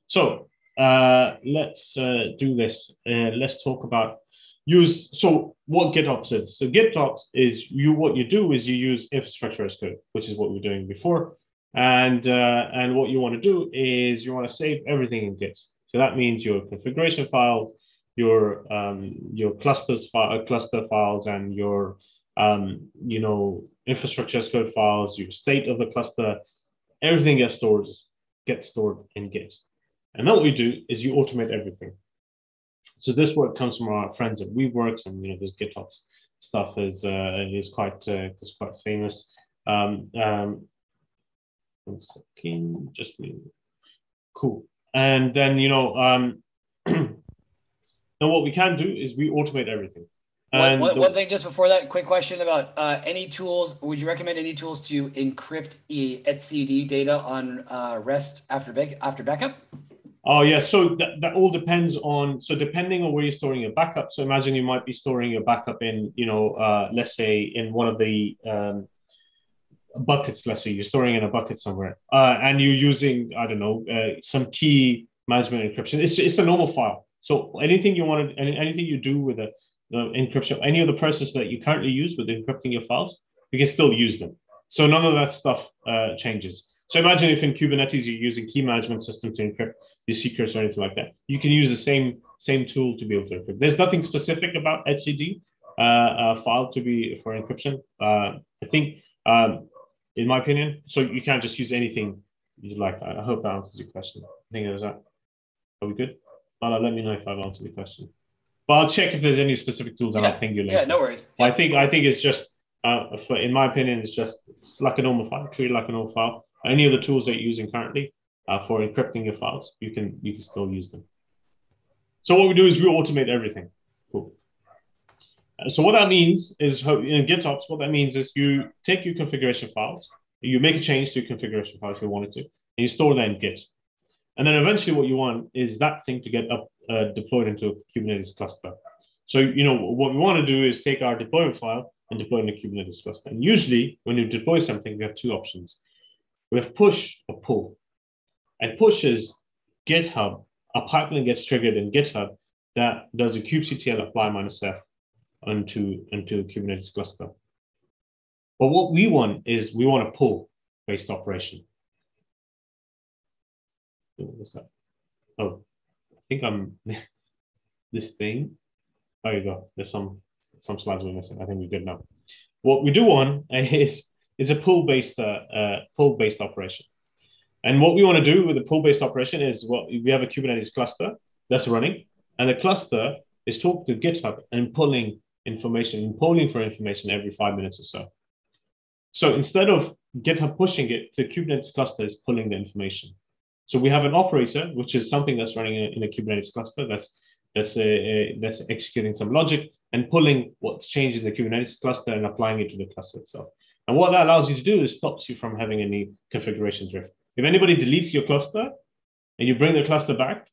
so uh, let's uh, do this. Uh, let's talk about use. So what GitOps is? So GitOps is you. What you do is you use infrastructure as code, which is what we are doing before. And uh, and what you want to do is you want to save everything in Git. So that means your configuration files, your um, your clusters file, cluster files, and your um, you know infrastructure as code files, your state of the cluster, everything gets stored gets stored in Git. And then what we do is you automate everything. So this work comes from our friends at Weaveworks, and you know this GitOps stuff is uh, is quite uh, is quite famous. Um, um, one second, just me. Cool. And then you know, um, now what we can do is we automate everything. One, one, one, thing just before that, quick question about uh, any tools. Would you recommend any tools to encrypt e etcd data on uh, REST after back, after backup? Oh yeah, so that, that all depends on so depending on where you're storing your backup. So imagine you might be storing your backup in, you know, uh, let's say in one of the um, buckets. Let's say you're storing in a bucket somewhere, uh, and you're using I don't know uh, some key management encryption. It's it's a normal file. So anything you want to anything you do with the, the encryption, any of the process that you currently use with encrypting your files, you can still use them. So none of that stuff uh, changes. So imagine if in Kubernetes you're using key management system to encrypt your secrets or anything like that. You can use the same same tool to be able to encrypt. There's nothing specific about etcd uh, uh, file to be for encryption. Uh, I think, um, in my opinion, so you can't just use anything you'd like. I hope that answers your question. I think is that. Are we good? Let me know if I've answered the question. But I'll check if there's any specific tools and Yeah. I'll ping you later. Yeah, no worries. I think I think it's just, uh, for, in my opinion, it's just it's like a normal file. Treat it like a normal file. Any of the tools that you're using currently uh, for encrypting your files, you can you can still use them. So what we do is we automate everything. Cool. Uh, So what that means is in GitOps, what that means is you take your configuration files, you make a change to your configuration file if you wanted to, and you store them in Git. And then eventually what you want is that thing to get up uh, deployed into a Kubernetes cluster. So, you know, what we want to do is take our deployment file and deploy in a Kubernetes cluster. And usually when you deploy something, we have two options. We have push or pull. And push is GitHub, a pipeline gets triggered in GitHub that does a kubectl apply minus F onto, into a Kubernetes cluster. But what we want is we want a pull based operation. What's that? Oh, I think I'm this thing. There you go. There's some some slides we're missing. I think we're good now. What we do want is is a pull based uh, uh, pull based operation. And what we want to do with the pull based operation is what we have a Kubernetes cluster that's running, and the cluster is talking to GitHub and pulling information and polling for information every five minutes or so. So instead of GitHub pushing it, the Kubernetes cluster is pulling the information. So we have an operator, which is something that's running in a, a Kubernetes cluster that's that's uh, uh, that's executing some logic and pulling what's changed in the Kubernetes cluster and applying it to the cluster itself. And what that allows you to do is stops you from having any configuration drift. If anybody deletes your cluster and you bring the cluster back,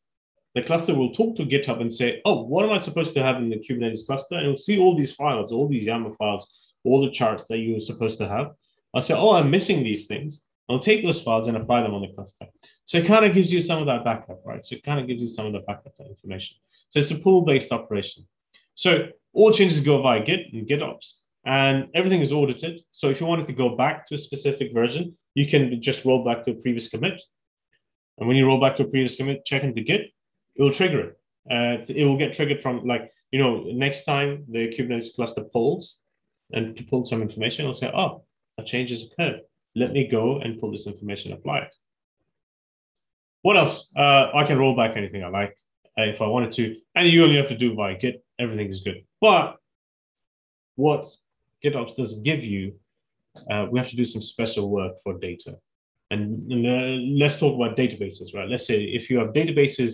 the cluster will talk to GitHub and say, "Oh, what am I supposed to have in the Kubernetes cluster?" And it'll see all these files, all these YAML files, all the charts that you were supposed to have. I'll say, "Oh, I'm missing these things." I'll take those files and apply them on the cluster. So it kind of gives you some of that backup, right? So it kind of gives you some of the backup information. So it's a pool-based operation. So all changes go via Git and GitOps, and everything is audited. So if you wanted to go back to a specific version, you can just roll back to a previous commit. And when you roll back to a previous commit, check into Git, it will trigger it. Uh, it will get triggered from like, you know, next time the Kubernetes cluster pulls and to pull some information, it'll say, oh, a change has occurred. Let me go and pull this information, apply it. What else? Uh, I can roll back anything I like uh, if I wanted to. And you only have to do via Git. Everything is good. But what GitOps does give you, uh, we have to do some special work for data. And, and uh, let's talk about databases, right? Let's say if you have databases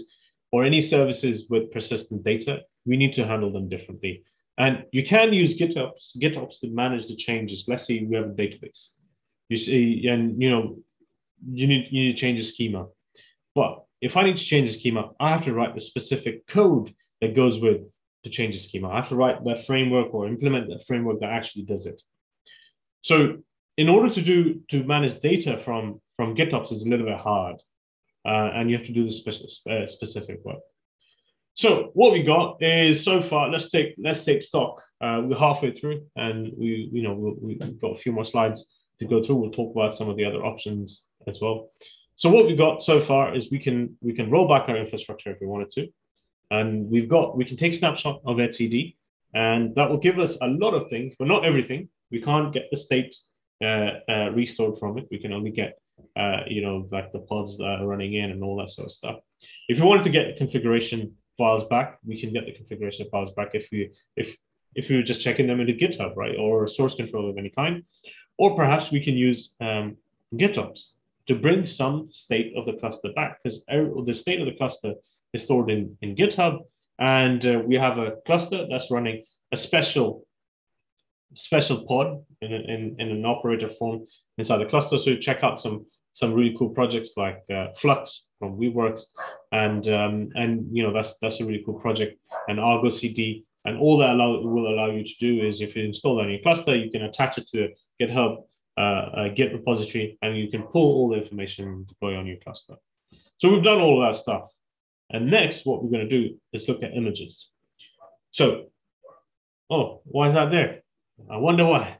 or any services with persistent data, we need to handle them differently. And you can use GitOps, GitOps to manage the changes. Let's say we have a database. You see, and you know, you need you need to change the schema. But if I need to change the schema, I have to write the specific code that goes with to change the schema. I have to write that framework or implement that framework that actually does it. So in order to do to manage data from from GitOps is a little bit hard, uh, and you have to do the specific uh, specific work. So what we got is so far. Let's take let's take stock. Uh, we're halfway through, and we you know we, we've got a few more slides to go through. We'll talk about some of the other options as well. So what we've got so far is we can we can roll back our infrastructure if we wanted to, and we've got we can take snapshot of etcd, and that will give us a lot of things, but not everything. We can't get the state uh, uh, restored from it. We can only get uh, you know like the pods that are running in and all that sort of stuff. If you wanted to get configuration files back, we can get the configuration files back if we if if we were just checking them into GitHub, right, or source control of any kind, or perhaps we can use um, GitOps to bring some state of the cluster back because the state of the cluster is stored in, in GitHub, and uh, we have a cluster that's running a special special pod in, in, in an operator form inside the cluster. So check out some some really cool projects like uh, Flux from Weaveworks, and um, and you know that's that's a really cool project. And Argo CD, and all that allow, will allow you to do is if you install that in your cluster, you can attach it to a GitHub uh, a Git repository, and you can pull all the information and deploy on your cluster. So we've done all of that stuff. And next, what we're going to do is look at images. So, oh, why is that there? I wonder why.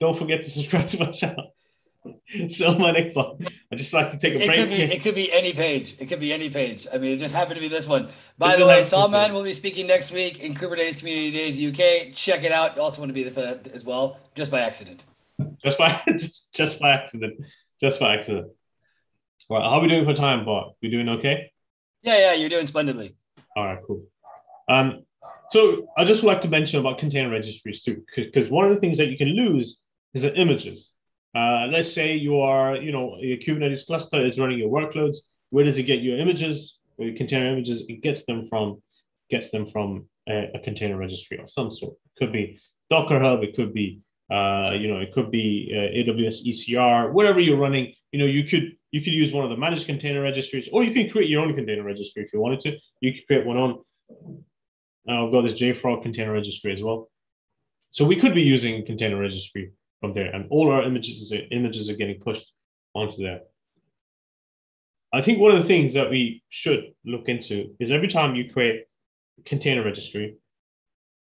Don't forget to subscribe to my channel. Salman Iqbal. I just like to take a it break. Could be, it could be any page. It could be any page. I mean, it just happened to be this one. By This the way, Salman will be speaking next week in Kubernetes Community Days UK. Check it out. Also want to be there as well, just by accident. Just by just just by accident. Just by accident. Right, how are we doing for time, Bart? We doing okay? Yeah, yeah, you're doing splendidly. All right, cool. Um, so I just would like to mention about container registries too, because one of the things that you can lose is the images. Uh, let's say you are, you know, your Kubernetes cluster is running your workloads. Where does it get your images or your container images? It gets them from gets them from a, a container registry of some sort. It could be Docker Hub. It could be, uh, you know, it could be uh, AWS ECR. Whatever you're running, you know, you could you could use one of the managed container registries, or you can create your own container registry if you wanted to. You could create one on. Uh, I've got this JFrog container registry as well. So we could be using container registry from there, and all our images images are getting pushed onto there. I think one of the things that we should look into is every time you create a container registry,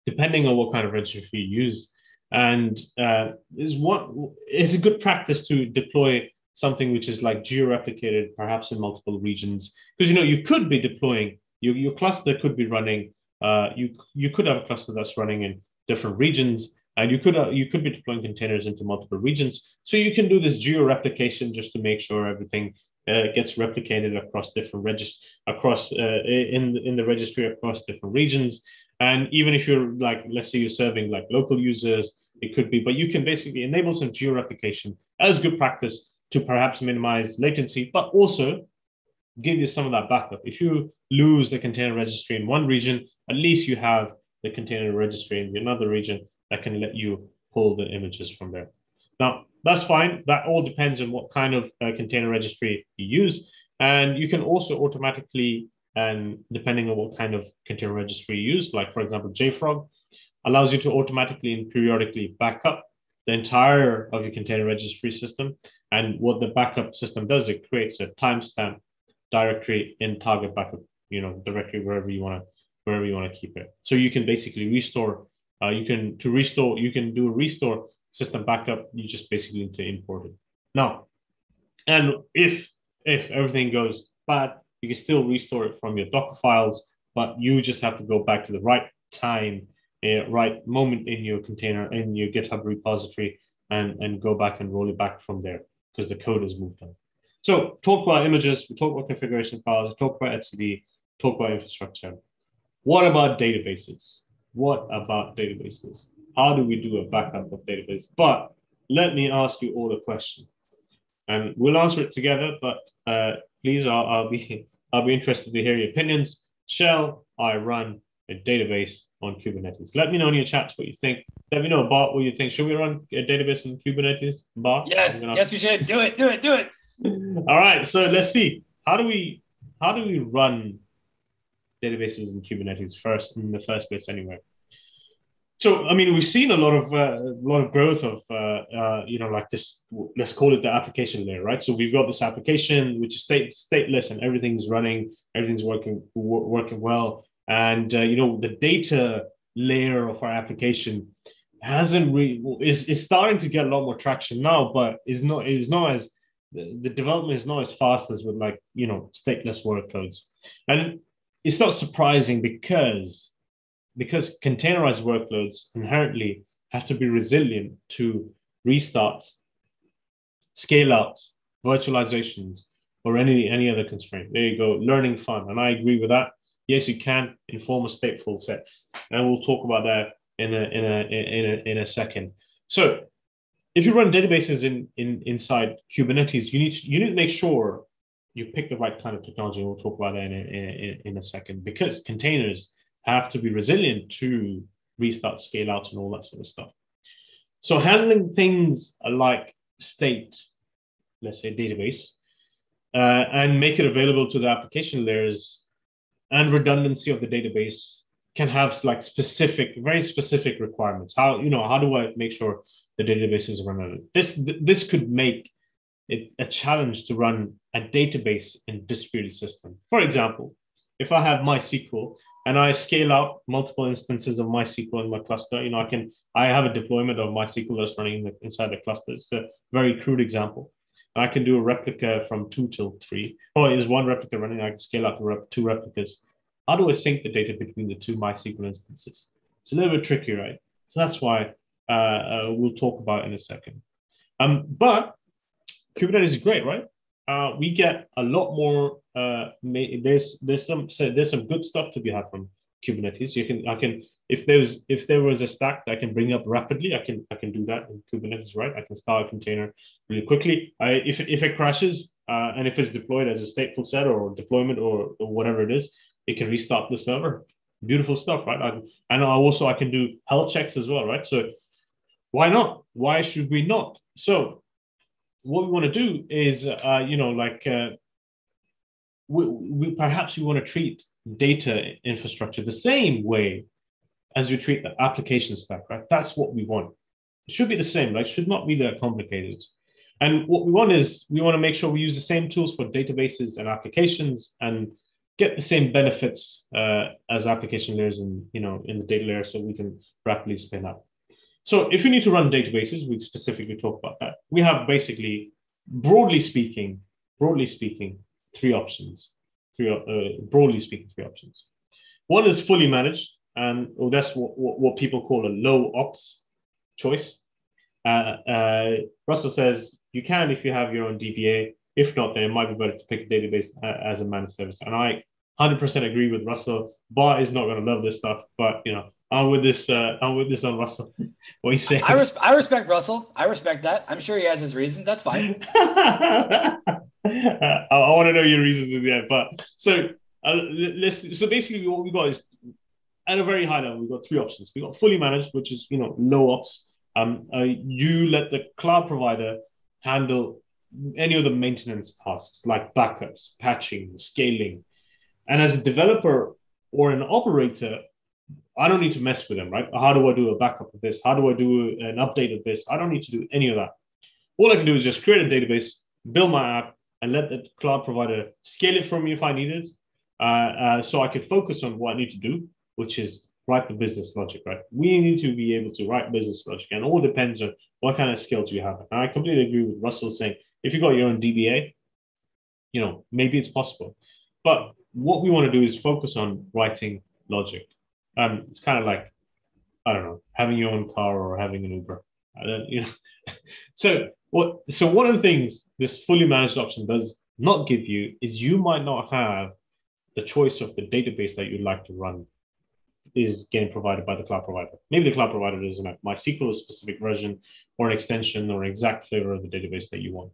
depending on what kind of registry you use, and uh, is one it's a good practice to deploy something which is like geo-replicated, perhaps in multiple regions, because you know you could be deploying your, your cluster could be running. Uh, you you could have a cluster that's running in different regions, and you could uh, you could be deploying containers into multiple regions. So you can do this geo-replication just to make sure everything uh, gets replicated across different regist across uh, in in the registry across different regions. And even if you're like, let's say you're serving like local users, it could be, but you can basically enable some geo-replication as good practice to perhaps minimize latency, but also give you some of that backup. If you lose the container registry in one region, at least you have the container registry in another region that can let you pull the images from there. Now, that's fine. That all depends on what kind of uh, container registry you use. And you can also automatically, and depending on what kind of container registry you use, like for example, JFrog, allows you to automatically and periodically back up the entire of your container registry system. And what the backup system does, it creates a timestamp directory in target backup, you know, directory wherever you want to wherever you want to keep it. So you can basically restore. Uh, you can to restore. You can do a restore system backup. You just basically need to import it. Now, and if if everything goes bad, you can still restore it from your Docker files, but you just have to go back to the right time, uh, right moment in your container in your GitHub repository, and and go back and roll it back from there because the code has moved on. So talk about images, we talk about configuration files, talk about etcd, talk about infrastructure. What about databases? What about databases? How do we do a backup of database? But let me ask you all a question, and we'll answer it together. But uh, please, I'll, I'll be I'll be interested to hear your opinions. Shall I run a database on Kubernetes? Let me know in your chats what you think. Let me know, Bart, what you think. Should we run a database on Kubernetes, Bart? Yes, yes, we should. Do it, do it, do it. All right, so let's see. How do we how do we run databases in Kubernetes first in the first place anyway? So I mean, we've seen a lot of uh, a lot of growth of uh, uh, you know like this. Let's call it the application layer, right? So we've got this application which is state stateless and everything's running, everything's working working well, and uh, you know the data layer of our application hasn't really is, is starting to get a lot more traction now, but is not is not as the, development is not as fast as with like you know stateless workloads. And it's not surprising because because containerized workloads inherently have to be resilient to restarts scale outs virtualizations or any any other constraint. There you go learning fun. And i agree with that yes you can inform a stateful sets and we'll talk about that in a in a in a, in a second so if you run databases in, in inside Kubernetes, you need to, you need to make sure you pick the right kind of technology. We'll talk about that in a, in, in a second because containers have to be resilient to restart, scale out, and all that sort of stuff. So handling things like state, let's say database, uh, and make it available to the application layers and redundancy of the database can have like specific, very specific requirements. How you know how do I make sure the database is it. This this could make it a challenge to run a database in distributed system. For example, if I have MySQL and I scale out multiple instances of MySQL in my cluster, you know, I can I have a deployment of MySQL that's running inside the cluster. It's a very crude example. I can do a replica from two till three. Oh, is one replica running? I can scale up to two replicas. How do I sync the data between the two MySQL instances? It's a little bit tricky, right? So that's why uh, uh, we'll talk about in a second. Um, but Kubernetes is great, right? Uh, we get a lot more. Uh, there's there's some so there's some good stuff to be had from Kubernetes. You can I can if there's if there was a stack that I can bring up rapidly, I can I can do that in Kubernetes, right? I can start a container really quickly. I, if if it crashes uh, and if it's deployed as a stateful set or deployment or, or whatever it is, it can restart the server. Beautiful stuff, right? I, and also I can do health checks as well, right? So why not? Why should we not? So what we want to do is, uh, you know, like uh, we, we perhaps we want to treat data infrastructure the same way as we treat the application stack, right? That's what we want. It should be the same, like should not be that complicated. And what we want is we want to make sure we use the same tools for databases and applications and get the same benefits uh, as application layers and you know in the data layer so we can rapidly spin up. So if you need to run databases, we specifically talk about that. We have basically, broadly speaking, broadly speaking, three options. Three, uh, broadly speaking, three options. One is fully managed, and well, that's what, what, what, people call a low ops choice. Uh, uh, Russell says you can if you have your own DBA. If not, then it might be better to pick a database uh, as a managed service. And I 100% agree with Russell. Bart is not going to love this stuff, but you know, I'm with this. Uh, I'm with this on Russell. what you say? I, res- I respect Russell. I respect that. I'm sure he has his reasons. That's fine. I, I want to know your reasons in the end. But so uh, let's. So basically, what we got is at a very high level. We've got three options. We've got fully managed, which is you know low ops. Um, uh, you let the cloud provider handle any of the maintenance tasks like backups, patching, scaling, and as a developer or an operator, I don't need to mess with them, right? How do I do a backup of this? How do I do an update of this? I don't need to do any of that. All I can do is just create a database, build my app, and let the cloud provider scale it for me if I need it. Uh, uh, so I can focus on what I need to do, which is write the business logic, right? We need to be able to write business logic, and all depends on what kind of skills you have. And I completely agree with Russell saying if you've got your own DBA, you know, maybe it's possible. But what we want to do is focus on writing logic. Um, it's kind of like, I don't know, having your own car or having an Uber. I don't, you know. so what? So one of the things this fully managed option does not give you is you might not have the choice of the database that you'd like to run is getting provided by the cloud provider. Maybe the cloud provider doesn't have MySQL, a specific version, or an extension or an exact flavor of the database that you want.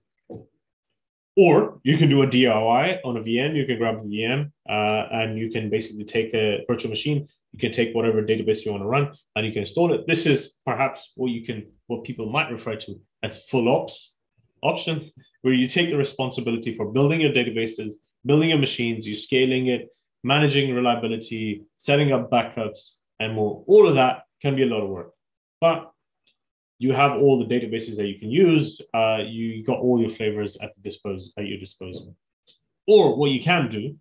Or you can do a DIY on a VM. You can grab a VM uh, and you can basically take a virtual machine. You can take whatever database you want to run and you can install it. This is perhaps what you can, what people might refer to as full ops option, where you take the responsibility for building your databases, building your machines, you scaling it, managing reliability, setting up backups, and more. All of that can be a lot of work. But you have all the databases that you can use. Uh, you got all your flavors at the dispose at your disposal. Or what you can do,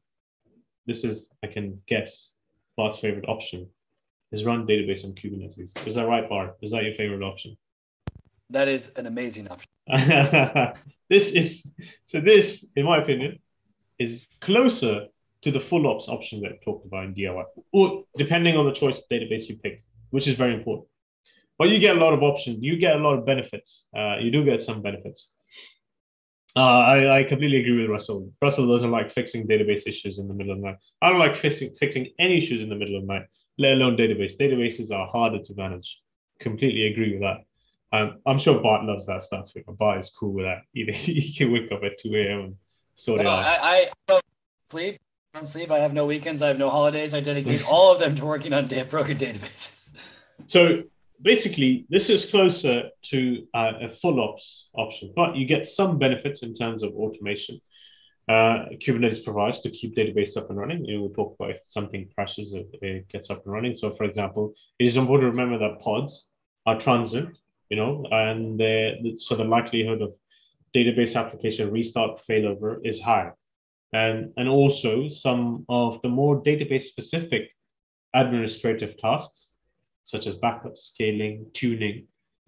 this is I can guess Bart's favorite option, is run database on Kubernetes. Is that right, Bart? Is that your favorite option? That is an amazing option. this is so. This, in my opinion, is closer to the full ops option that I talked about in DIY, or depending on the choice of database you pick, which is very important. But you get a lot of options. You get a lot of benefits. Uh, you do get some benefits. Uh, I, I completely agree with Russell. Russell doesn't like fixing database issues in the middle of the night. I don't like fixing, fixing any issues in the middle of the night, let alone database. Databases are harder to manage. Completely agree with that. Um, I'm sure Bart loves that stuff. Bart is cool with that. He, he can wake up at 2 a.m. and sort no, it out. I, I don't sleep. I don't sleep. I have no weekends. I have no holidays. I dedicate all of them to working on broken databases. So basically, this is closer to uh, a full ops option, but you get some benefits in terms of automation. Uh, Kubernetes provides to keep database up and running. You know, we'll talk about if something crashes, it, it gets up and running. So, for example, it is important to remember that pods are transient, you know, and so the likelihood of database application restart failover is high. And, and also some of the more database specific administrative tasks, such as backup, scaling, tuning,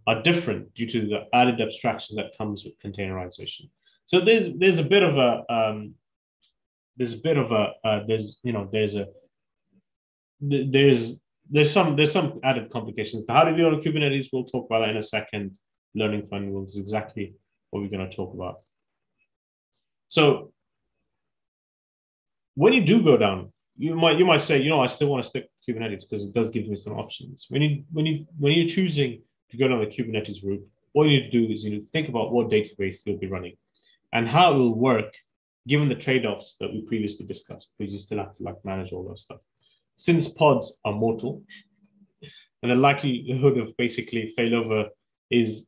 are different due to the added abstraction that comes with containerization. So there's there's a bit of a um, there's a bit of a uh, there's you know there's a there's there's some there's some added complications. How to do on Kubernetes, we'll talk about that in a second. Learning fundamentals is exactly what we're going to talk about. So when you do go down, you might you might say, you know, I still want to stick to Kubernetes because it does give me some options. When you when you when you're choosing to go down the Kubernetes route, all you need to do is you need to think about what database you'll be running and how it will work given the trade-offs that we previously discussed, because you still have to like manage all that stuff. Since pods are mortal, and the likelihood of basically failover is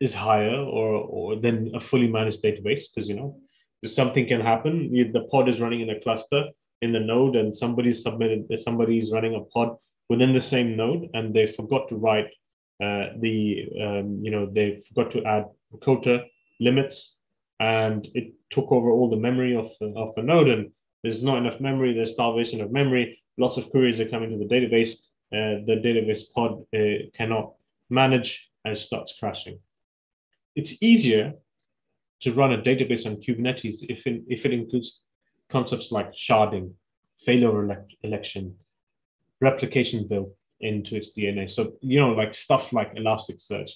is higher or or than a fully managed database, because you know something can happen. The pod is running in a cluster in the node, and somebody's submitted somebody's running a pod within the same node, and they forgot to write uh, the um, you know they forgot to add quota limits and it took over all the memory of the, of the node and there's not enough memory there's starvation of memory lots of queries are coming to the database uh, the database pod uh, cannot manage and starts crashing it's easier to run a database on kubernetes if it, if it includes concepts like sharding failure elect- election replication built into its dna so you know like stuff like elasticsearch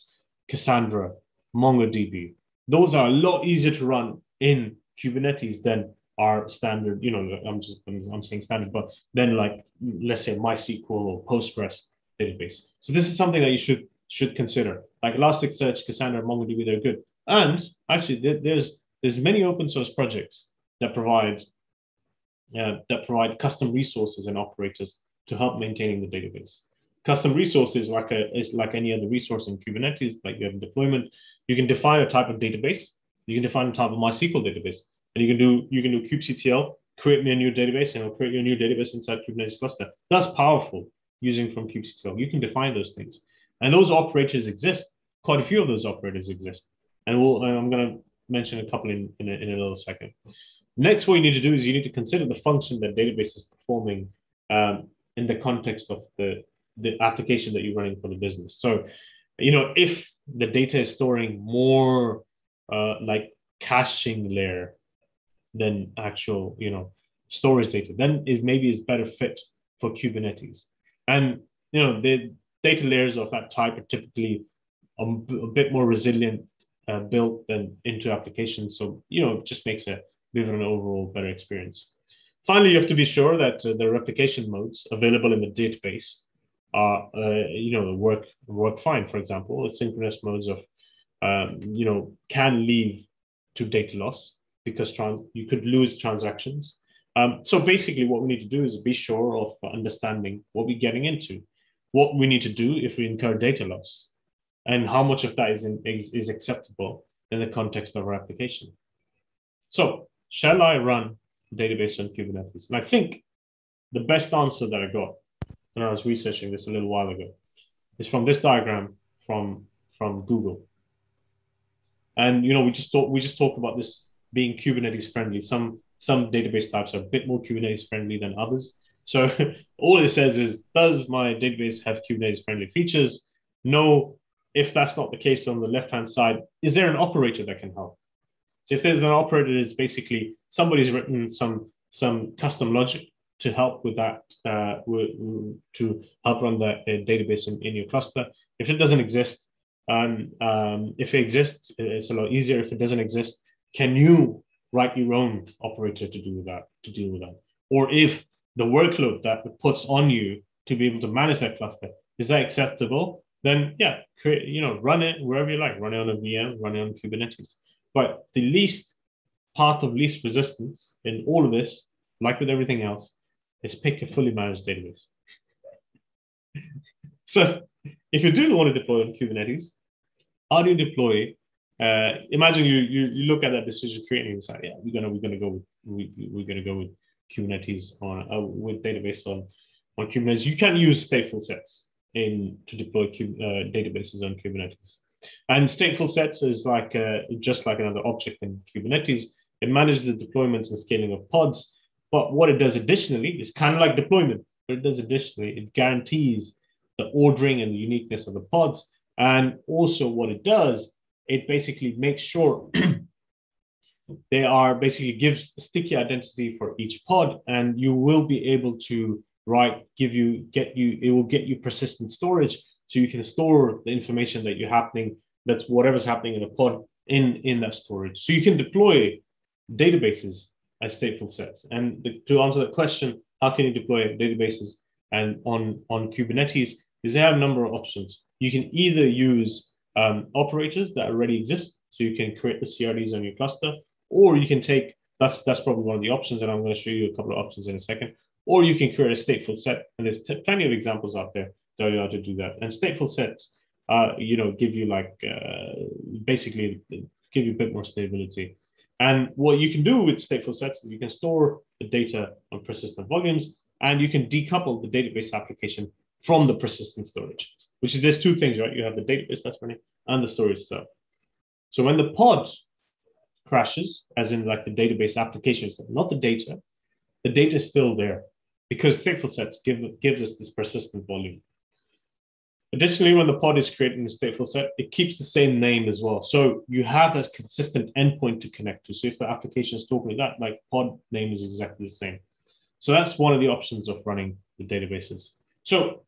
cassandra mongodb those are a lot easier to run in Kubernetes than our standard, you know, I'm just I'm, I'm saying standard, but then like let's say MySQL or Postgres database. So this is something that you should should consider. Like Elasticsearch, Cassandra, MongoDB, they're good. And actually, there's there's many open source projects that provide uh, that provide custom resources and operators to help maintaining the database custom resources like a is like any other resource in Kubernetes, like you have a deployment. You can define a type of database. You can define a type of MySQL database, and you can do you can do kubectl, create me a new database, and it'll create you a new database inside Kubernetes cluster. That's powerful using from kubectl. You can define those things, and those operators exist. Quite a few of those operators exist, and we'll, I'm going to mention a couple in in a, in a little second. Next, what you need to do is you need to consider the function that database is performing um, in the context of the the application that you're running for the business. So, you know, if the data is storing more uh, like caching layer than actual, you know, storage data, then is maybe is better fit for Kubernetes. And you know, the data layers of that type are typically a, a bit more resilient uh, built than into applications. So you know, it just makes a bit of an overall better experience. Finally, you have to be sure that uh, the replication modes available in the database are uh, you know work work fine. For example, asynchronous modes of um, you know can lead to data loss because you could lose transactions. Um, so basically, what we need to do is be sure of understanding what we're getting into, what we need to do if we incur data loss, and how much of that is, in, is, is acceptable in the context of our application. So, shall I run database on Kubernetes? And I think the best answer that I got when I was researching this a little while ago, is from this diagram from from Google. And you know, we just thought we just talked about this being Kubernetes friendly. Some some database types are a bit more Kubernetes friendly than others. So all it says is, does my database have Kubernetes friendly features? No. If that's not the case on the left hand side, is there an operator that can help? So if there's an operator, it's basically somebody's written some some custom logic to help with that, uh, to help run the uh, database in, in your cluster. If it doesn't exist, um, um, if it exists, it's a lot easier. If it doesn't exist, can you write your own operator to do that, to deal with that? Or if the workload that it puts on you to be able to manage that cluster, is that acceptable? Then yeah, create, you know, run it wherever you like, run it on a VM, run it on Kubernetes. But the least path of least resistance in all of this, like with everything else, is pick a fully managed database. so if you do want to deploy on Kubernetes, how do you deploy? Uh, imagine you, you you look at that decision tree and you decide, yeah, we're gonna we're gonna go with, we, we're gonna go with Kubernetes on uh, with database on on Kubernetes. You can use stateful sets in to deploy uh, databases on Kubernetes. And stateful sets is like uh, just like another object in Kubernetes. It manages the deployments and scaling of pods. But what it does additionally is kind of like deployment. What it does additionally, it guarantees the ordering and the uniqueness of the pods. And also, what it does, it basically makes sure they are basically gives sticky identity for each pod, and you will be able to write, give you, get you, it will get you persistent storage, so you can store the information that you're happening, that's whatever's happening in a pod in in that storage. So you can deploy databases as stateful sets. And the, to answer the question, how can you deploy databases and on on Kubernetes? Is they have a number of options. You can either use um, operators that already exist, so you can create the CRDs on your cluster, or you can take that's that's probably one of the options, and I'm going to show you a couple of options in a second. Or you can create a stateful set, and there's t- plenty of examples out there that allow to do that. And stateful sets, uh, you know, give you like uh, basically give you a bit more stability. And what you can do with stateful sets is you can store the data on persistent volumes, and you can decouple the database application from the persistent storage. Which is there's two things, right? You have the database that's running and the storage itself. So when the pod crashes, as in like the database applications, not the data, the data is still there because stateful sets give gives us this persistent volume. Additionally, when the pod is created in a stateful set, it keeps the same name as well. So you have a consistent endpoint to connect to. So if the application is talking like that, like pod name is exactly the same. So that's one of the options of running the databases. So,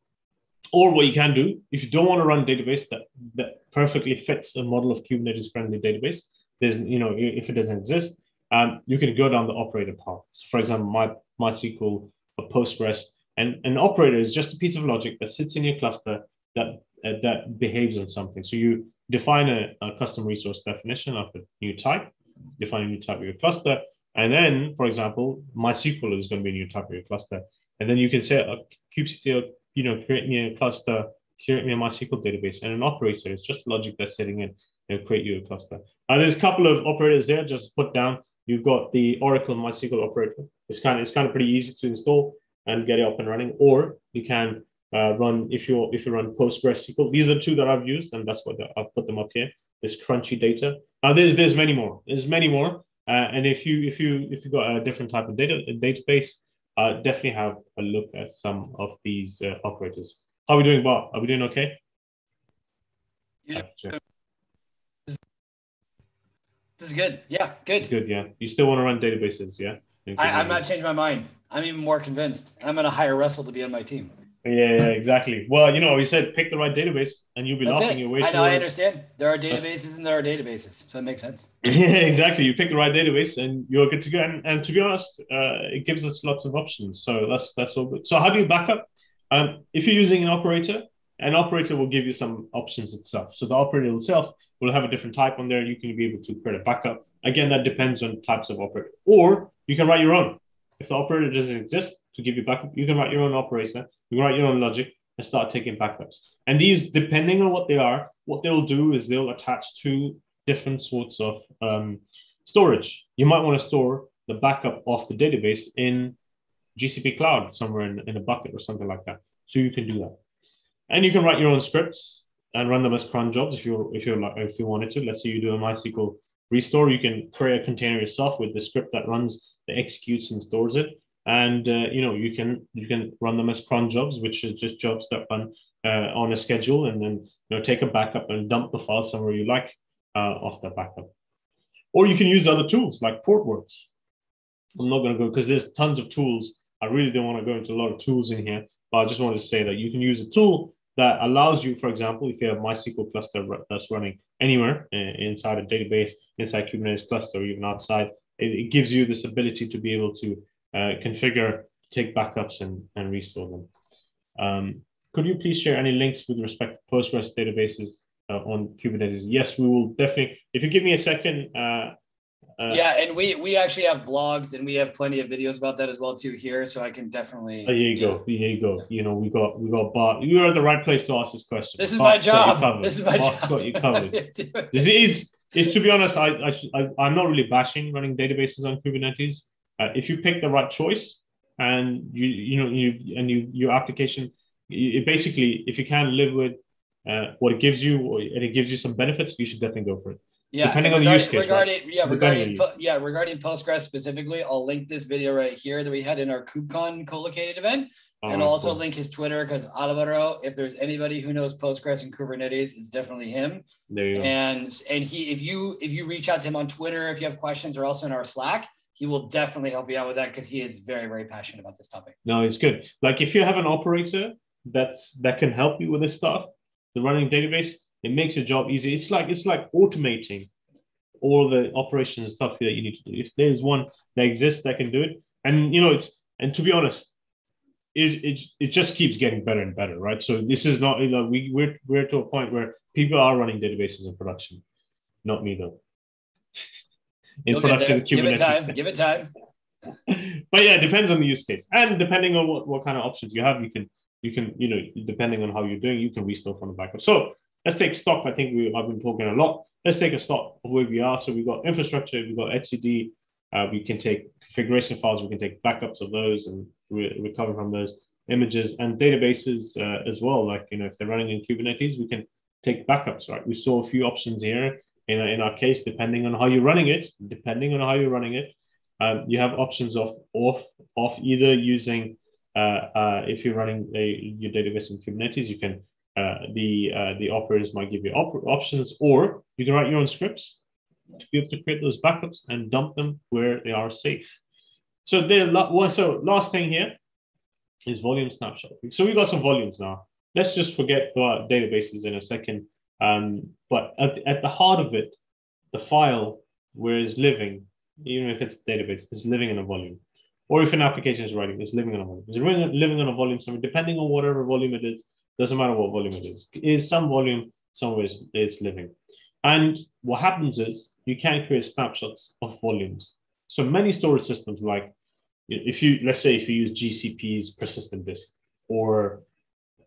or what you can do, if you don't want to run a database that, that perfectly fits the model of Kubernetes friendly database, there's, you know, if it doesn't exist, um, you can go down the operator path. So for example, my MySQL or Postgres, and an operator is just a piece of logic that sits in your cluster that uh, that behaves on something. So you define a, a, custom resource definition of a new type, define a new type of your cluster, and then, for example, MySQL is going to be a new type of your cluster, and then you can say, uh, kubectl, you know, create me a cluster, create me a MySQL database, and an operator is just logic that's sitting in and create you a cluster. And there's a couple of operators there. Just put down. You've got the Oracle MySQL operator. It's kind of it's kind of pretty easy to install and get it up and running. Or you can uh, run if you if you run PostgreSQL. These are two that I've used, and that's what the, I've put them up here. This crunchy data. Now there's there's many more. There's many more. Uh, and if you if you if you got a different type of data database, uh, definitely have a look at some of these uh, operators. How are we doing, Bob? Are we doing okay? Yeah. This is good. Yeah, good. It's good. Yeah. You still want to run databases? Yeah. I, am not changing my mind. I'm even more convinced. I'm going to hire Russell to be on my team. Yeah, yeah, exactly. Well, you know, we said pick the right database, and you'll be That's laughing it. your way. I know. I understand. There are databases and there are databases, so it makes sense. yeah, exactly. You pick the right database, and you're good to go. And, and to be honest, uh, it gives us lots of options. So that's that's all good. So how do you back up? Um, if you're using an operator, an operator will give you some options itself. So the operator itself will have a different type on there. You can be able to create a backup. Again, that depends on types of operator. Or you can write your own. If the operator doesn't exist to give you backup, you can write your own operator. You can write your own logic and start taking backups. And these, depending on what they are, what they'll do is they'll attach to different sorts of um, storage. You might want to store the backup of the database in GCP Cloud somewhere in, in a bucket or something like that. So you can do that. And you can write your own scripts and run them as cron jobs if you if you if you wanted to. Let's say you do a MySQL restore, you can create a container yourself with the script that runs, that executes and stores it, and uh, you know you can you can run them as cron jobs, which is just jobs that run uh, on a schedule, and then you know take a backup and dump the file somewhere you like uh, off that backup. Or you can use other tools like Portworx. I'm not going to go because there's tons of tools. I really don't want to go into a lot of tools in here, but I just wanted to say that you can use a tool that allows you, for example, if you have MySQL cluster that's running anywhere uh, inside a database, inside Kubernetes cluster, or even outside, it, it gives you this ability to be able to uh, configure, take backups, and, and restore them. Um, could you please share any links with respect to Postgres databases uh, on Kubernetes? Yes, we will definitely. If you give me a second, uh, uh, yeah, and we we actually have blogs and we have plenty of videos about that as well too here, so I can definitely. There you go. There you go. You know, we got we got Bart. You are at the right place to ask this question. This is Bart's my job. This is my Bart's job. got you covered. this is is to be honest, I, I, I am not really bashing running databases on Kubernetes. Uh, if you pick the right choice and you you know you and you your application, it basically if you can live with uh, what it gives you and it gives you some benefits, you should definitely go for it. Yeah, depending on the use case. Regarding right? yeah, regarding po- yeah, regarding Postgres specifically, I'll link this video right here that we had in our KubeCon co-located event. All and I'll also cool. link his Twitter because Alvaro, if there's anybody who knows Postgres and Kubernetes, it's definitely him. There you go. And and he, if you if you reach out to him on Twitter, if you have questions, or also in our Slack, he will definitely help you out with that because he is very very passionate about this topic. No, it's good. Like if you have an operator that's that can help you with this stuff, the running database, it makes your job easy. It's like it's like automating all the operations and stuff that you need to do. If there's one that exists that can do it, and you know it's and to be honest, it it, it just keeps getting better and better, right? So this is not you know we we're we're to a point where people are running databases in production, not me though. In You'll production. Give it Kubernetes. time. Give it time. but yeah, it depends on the use case, and depending on what, what kind of options you have, you can you can you know depending on how you're doing, you can restore from the backup. So let's take stock. I think we I've been talking a lot. Let's take a stock of where we are. So we've got infrastructure, we've got etcd. Uh, we can take configuration files, we can take backups of those and re- recover from those images and databases uh, as well. Like you know, if they're running in Kubernetes, we can take backups. Right? We saw a few options here in in our case, depending on how you're running it. Depending on how you're running it, um, you have options of off off either using uh, uh, if you're running a, your database in Kubernetes, you can uh, the uh, the operators might give you op- options, or you can write your own scripts to be able to create those backups and dump them where they are safe. So the so last thing here is volume snapshot. So we got some volumes now. Let's just forget the databases in a second. Um, but at, at the heart of it, the file where it's living, even if it's a database, is living in a volume. Or if an application is writing, it's living in a volume. It's living in a volume somewhere, depending on whatever volume it is, doesn't matter what volume it is. Is some volume somewhere it's, it's living. And what happens is you can create snapshots of volumes. So many storage systems, like if you let's say if you use GCP's persistent disk or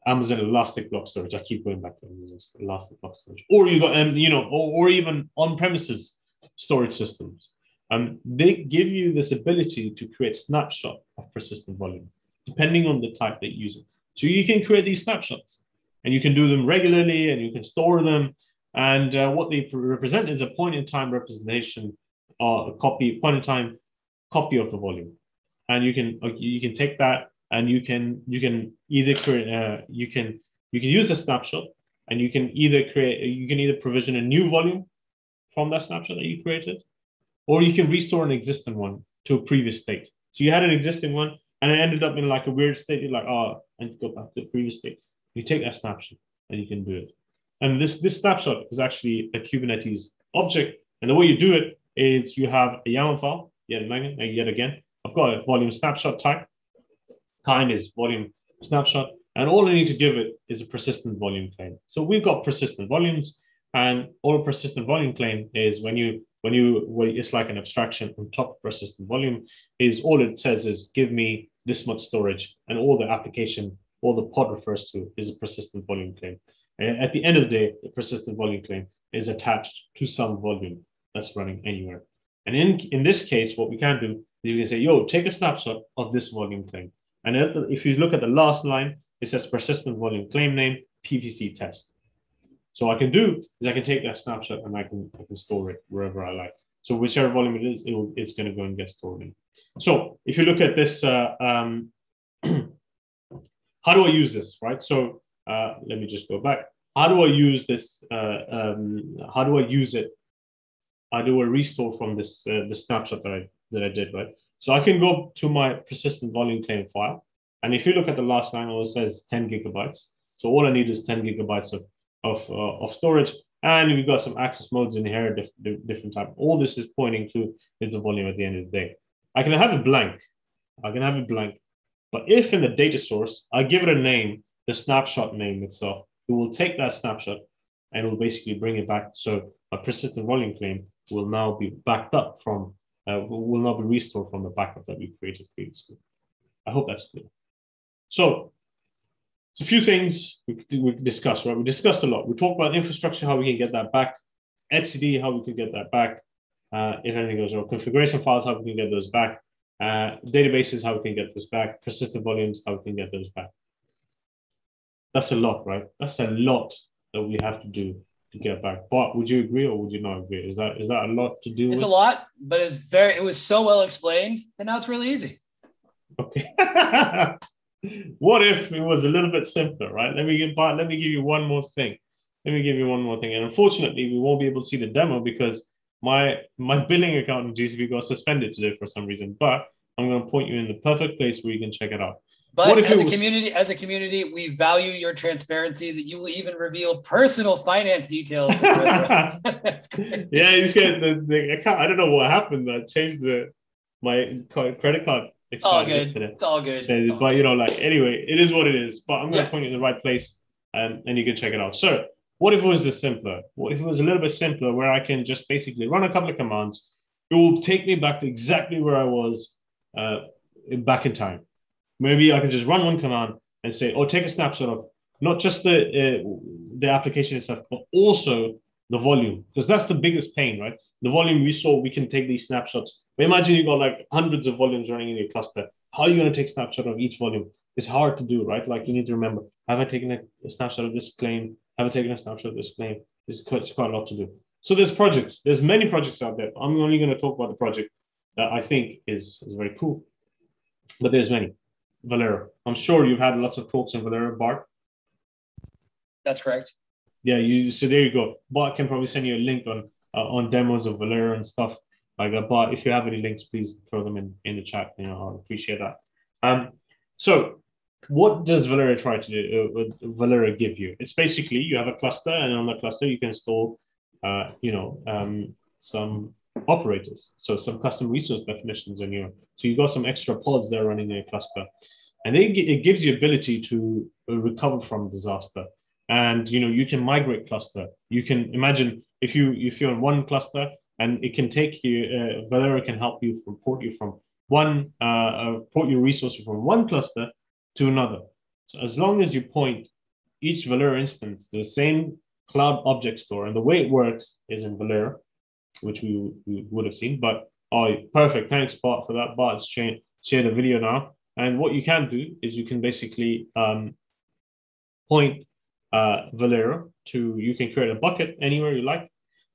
Amazon Elastic Block Storage, I keep going back to Amazon Elastic Block Storage, or you got um, you know, or, or even on-premises storage systems. Um, they give you this ability to create snapshot of persistent volume, depending on the type that you use it. So you can create these snapshots, and you can do them regularly, and you can store them. And uh, what they represent is a point in time representation, or a copy, point in time copy of the volume. And you can you can take that and you can you can either create uh, you can you can use a snapshot and you can either create you can either provision a new volume from that snapshot that you created, or you can restore an existing one to a previous state. So you had an existing one and it ended up in like a weird state. You're like, oh, I need to go back to the previous state. You take that snapshot and you can do it. And this this snapshot is actually a Kubernetes object. And the way you do it is you have a YAML file, yet again, yet again. I've got a volume snapshot type. Kind is volume snapshot. And all I need to give it is a persistent volume claim. So we've got persistent volumes, and all persistent volume claim is when you when you well, it's like an abstraction on top persistent volume, is all it says is give me this much storage, and all the application, all the pod refers to is a persistent volume claim. And at the end of the day, the persistent volume claim is attached to some volume that's running anywhere. And in, in this case, what we can do is you can say, yo, take a snapshot of this volume claim. And if you look at the last line, it says persistent volume claim name, PVC test. So what I can do is I can take that snapshot and I can, I can store it wherever I like. So whichever volume it is, it will, it's going to go and get stored in. So if you look at this, uh, um, how do I use this, right? So uh, let me just go back. How do I use this? Uh, um, how do I use it? How do I restore from this uh, the snapshot that I that I did, right? So I can go to my persistent volume claim file, and if you look at the last line, it says 10 gigabytes. So all I need is 10 gigabytes of of, uh, of storage, and we've got some access modes in here, diff- different type. All this is pointing to is the volume at the end of the day. I can have it blank. I can have it blank, but if in the data source I give it a name, the snapshot name itself, it will take that snapshot and it will basically bring it back. So a persistent volume claim will now be backed up from, uh, will now be restored from the backup that we created previously. I hope that's clear. So, it's a few things we, we discussed, right? We discussed a lot. We talked about infrastructure, how we can get that back, etcd, how we can get that back, uh, if anything goes wrong, configuration files, how we can get those back, uh, databases, how we can get those back, persistent volumes, how we can get those back. That's a lot, right? That's a lot that we have to do to get back. But would you agree or would you not agree? Is that is that a lot to do? It's with? a lot, but it's very it was so well explained, and now it's really easy. Okay. what if it was a little bit simpler, right? Let me get but let me give you one more thing. Let me give you one more thing. And unfortunately, we won't be able to see the demo because my my billing account in GCP got suspended today for some reason. But I'm going to point you in the perfect place where you can check it out. But as a was... community, as a community, we value your transparency that you will even reveal personal finance details. yeah, he's getting the, the account. I don't know what happened. I changed the my credit card. It's all good. Yesterday. It's all good. It's all but you know, like anyway, it is what it is. But I'm gonna yeah. point you in the right place, and and you can check it out. So, what if it was this simpler? What if it was a little bit simpler, where I can just basically run a couple of commands? It will take me back to exactly where I was uh, back in time Maybe I can just run one command and say, "Oh, take a snapshot of not just the uh, the application itself, but also the volume, because that's the biggest pain, right? The volume we saw, we can take these snapshots. Imagine you've got like hundreds of volumes running in your cluster. How are you going to take snapshot of each volume? It's hard to do, right? Like you need to remember: Have I taken a, snapshot of this claim? Have I taken a snapshot of this claim? It's quite, it's quite a lot to do. So there's projects. There's many projects out there. I'm only going to talk about the project that I think is, is very cool. But there's many. Velero. I'm sure you've had lots of talks in Velero, Bart. That's correct. Yeah, you. So there you go. Bart can probably send you a link on uh, on demos of Velero and stuff like that. But if you have any links, please throw them in in the chat. You know, I'll appreciate that. Um, so what does Velero try to do? Uh, Velero give you? It's basically you have a cluster, and on the cluster you can install, uh, you know, um, some operators. So some custom resource definitions in your, so you got some extra pods there running in your cluster. And they, it gives you ability to uh, recover from disaster. And you know, you can migrate cluster. You can imagine if you if you're in one cluster and it can take you, uh, Velero can help you port you from one uh, uh, port your resources from one cluster to another. So as long as you point each Velero instance to the same cloud object store, and the way it works is in Velero, which we, we would have seen. But oh, perfect. Thanks, Bart, for that. Bart's shared a video now. And what you can do is you can basically um, point uh, Velero to, you can create a bucket anywhere you like,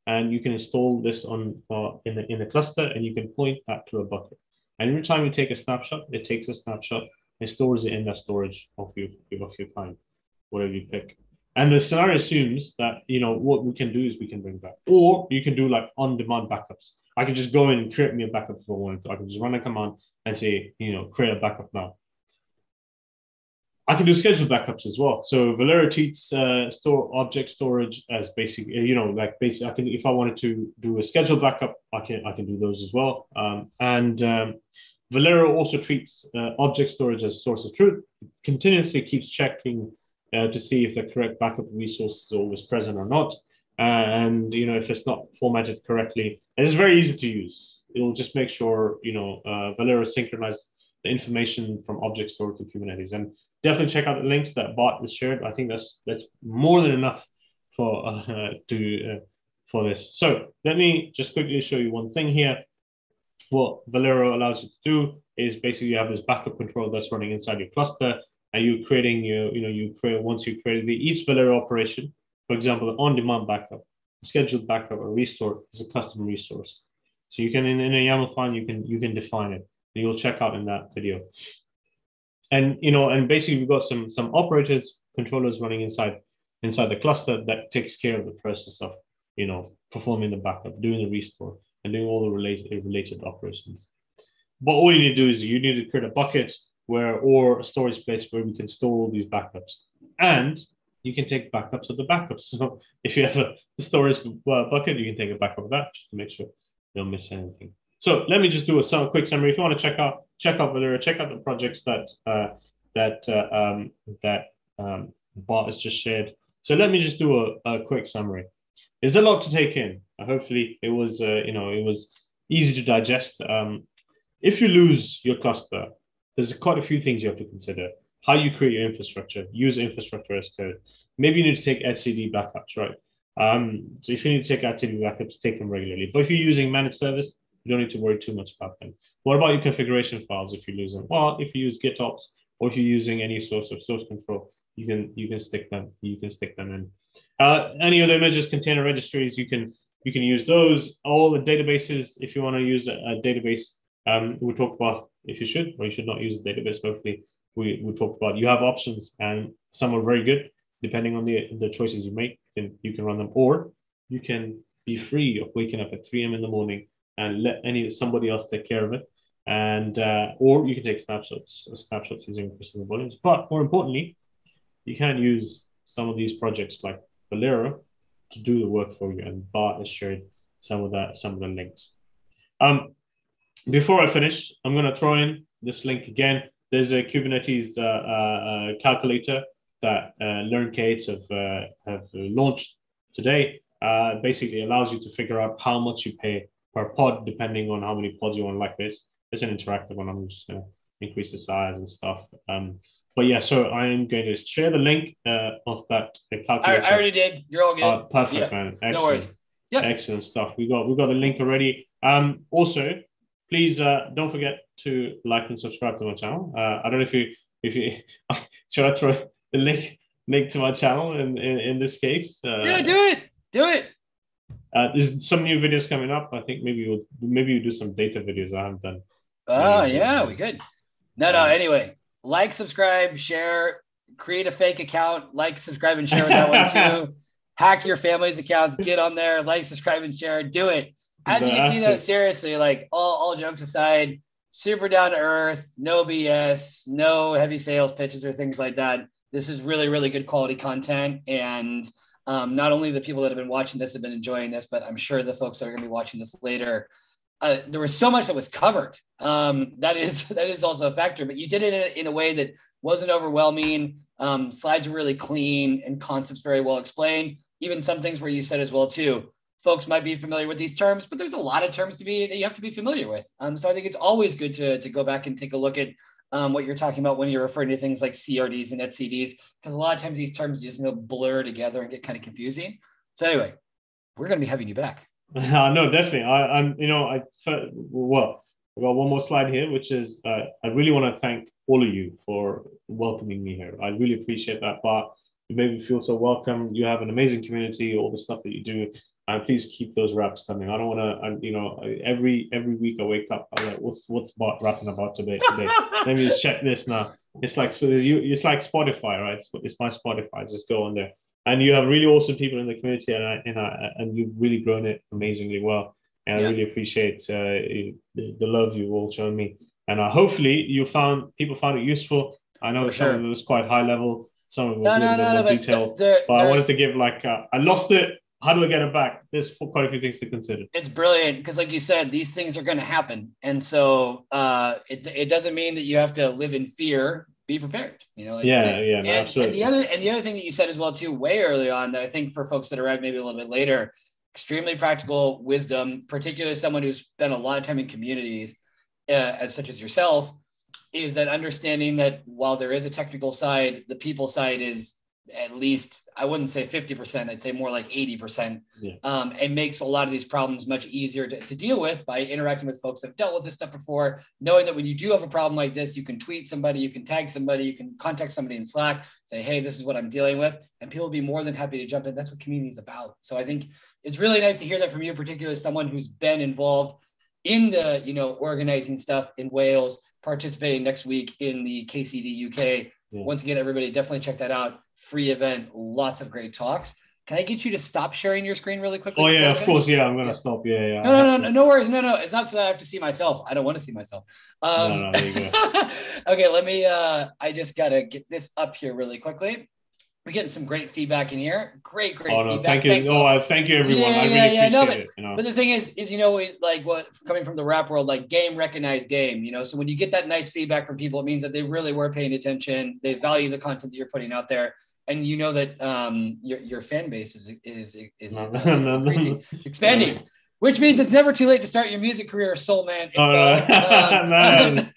and you can install this on uh, in, the, in a cluster, and you can point that to a bucket. And every time you take a snapshot, it takes a snapshot and stores it in that storage of your, of your kind, whatever you pick. And the scenario assumes that you know what we can do is we can bring back, or you can do like on-demand backups. I can just go in and create me a backup if I want to. I can just run a command and say, you know, create a backup now. I can do scheduled backups as well. So Velero treats uh, store object storage as basic, you know, like basic. I can, if I wanted to do a scheduled backup, I can I can do those as well. Um, and um, Velero also treats uh, object storage as source of truth. It continuously keeps checking uh, to see if the correct backup resource is always present or not. And you know if it's not formatted correctly, it's very easy to use. It'll just make sure you know uh, Velero synchronize the information from object store to Kubernetes. And definitely check out the links that Bart has shared. I think that's that's more than enough for uh, to uh, for this. So let me just quickly show you one thing here. What Velero allows you to do is basically you have this backup control that's running inside your cluster and you're creating your, you know, you create once you create the each Velero operation, for example, on-demand backup, scheduled backup, or restore is a custom resource. So you can in, in a YAML file you can you can define it. And you'll check out in that video. And you know, and basically we've got some some operators, controllers running inside inside the cluster that takes care of the process of you know performing the backup, doing the restore, and doing all the related related operations. But all you need to do is you need to create a bucket where or a storage place where we can store all these backups. And you can take backups of the backups. So if you have a storage uh, bucket, you can take a backup of that just to make sure you don't miss anything. So let me just do a quick summary. If you want to check out check out Velero, check out the projects that uh, that uh, um, that um, Bart has just shared. So let me just do a, a quick summary. There's a lot to take in. Hopefully, it was uh, you know it was easy to digest. Um, if you lose your cluster, there's quite a few things you have to consider. How you create your infrastructure, use infrastructure as code. Maybe you need to take etcd backups, right? Um, so if you need to take etcd backups, take them regularly. But if you're using managed service, you don't need to worry too much about them. What about your configuration files if you lose them? Well, if you use GitOps or if you're using any source of source control, you can you can stick them you can stick them in. Uh, any other images container registries, you can you can use those. All the databases, if you want to use a, a database, um, we talked about if you should or you should not use a database. Hopefully, we we talked about you have options, and some are very good depending on the the choices you make. And you can run them, or you can be free of waking up at 3 a.m. in the morning and let any somebody else take care of it. And uh, or you can take snapshots, snapshots using persistent volumes. But more importantly, you can use some of these projects like Velero to do the work for you. And Bart has shared some of that, some of the links. Um, before I finish, I'm going to throw in this link again. There's a Kubernetes uh, uh, calculator that uh, LearnK8s have, uh, have launched today. Uh, basically allows you to figure out how much you pay per pod, depending on how many pods you want like this. It's an interactive one. I'm just going to increase the size and stuff. Um, but yeah, so I am going to share the link uh, of that calculator. I, I, already did. You're all good. Uh, perfect, yeah. man. Excellent. No worries. Yep. Excellent stuff. We got we got the link already. Um, also, please uh, don't forget to like and subscribe to my channel. Uh, I don't know if you if you should I throw the link link to my channel in in, in this case. Uh, yeah, do it. Do it. Uh, there's some new videos coming up. I think maybe we'll maybe we'll do some data videos I haven't done. Oh yeah, we could. No, no. Anyway, like, subscribe, share, create a fake account, like, subscribe, and share with that one too. Hack your family's accounts, get on there, like, subscribe, and share. Do it. As you can see, though, seriously, like all, all jokes aside, super down to earth, no BS, no heavy sales pitches or things like that. This is really, really good quality content. And um, not only the people that have been watching this have been enjoying this, but I'm sure the folks that are going to be watching this later uh, there was so much that was covered. Um, that is that is also a factor, but you did it in a, way that wasn't overwhelming. Um, slides were really clean and concepts very well explained. Even some things where you said as well too. Folks might be familiar with these terms, but there's a lot of terms to be that you have to be familiar with. Um, so I think it's always good to to go back and take a look at um, what you're talking about when you're referring to things like CRDs and etcds, because a lot of times these terms just you know blur together and get kind of confusing. So anyway, we're going to be having you back. Uh, no, definitely. I, I'm, you know, I well, I got one more slide here, which is uh, I really want to thank all of you for welcoming me here. I really appreciate that part. You made me feel so welcome. You have an amazing community. All the stuff that you do, and please keep those raps coming. I don't want to, you know, every every week I wake up, I'm like, what's what's Bart rapping about today? Today, let me just check this now. It's like it's like Spotify, right? It's, it's my Spotify. Just go on there and you have really awesome people in the community, and I, and, I, and you've really grown it amazingly well. And yeah. I really appreciate uh, the, the, love you've all shown me. And uh, hopefully, you found people found it useful. I know For some sure. of it was quite high level, some of it was no, a little no, bit no, more detailed. There, but I wanted to give like uh, I lost it. How do I get it back? There's quite a few things to consider. It's brilliant because, like you said, these things are going to happen, and so uh, it it doesn't mean that you have to live in fear be prepared. You know, like yeah, yeah, and, absolutely. And the other and the other thing that you said as well too, way early on, that I think for folks that arrive maybe a little bit later, extremely practical wisdom, particularly someone who's spent a lot of time in communities, uh, as such as yourself, is that understanding that while there is a technical side, the people side is at least I wouldn't say 50%, I'd say more like 80%. Yeah. Um, and makes a lot of these problems much easier to, to, deal with by interacting with folks that have dealt with this stuff before, knowing that when you do have a problem like this, you can tweet somebody, you can tag somebody, you can contact somebody in Slack, say, hey, this is what I'm dealing with. And people will be more than happy to jump in. That's what community is about. So I think it's really nice to hear that from you, particularly someone who's been involved in the, you know, organizing stuff in Wales, participating next week in the KCD UK. Yeah. Once again, everybody definitely check that out free event, lots of great talks. Can I get you to stop sharing your screen really quickly? Oh yeah, of course. Yeah, I'm gonna yeah. stop. Yeah, yeah. No, no, no, no, no worries. No, no, it's not so I have to see myself. I don't want to see myself. Um, no, no, okay, let me. Uh, I just gotta get this up here really quickly. We're getting some great feedback in here. Great, great oh, no, feedback. Thank you. Thanks. Oh, uh, thank you, everyone. Yeah, I really yeah, yeah. No, but, it, you know? but the thing is, is you know, like what coming from the rap world, like game recognized game. You know, so when you get that nice feedback from people, it means that they really were paying attention. They value the content that you're putting out there and you know that um, your your fan base is is is, no, no, no, expanding, which means it's never too late to start your music career, Soul Man. Oh, um, man.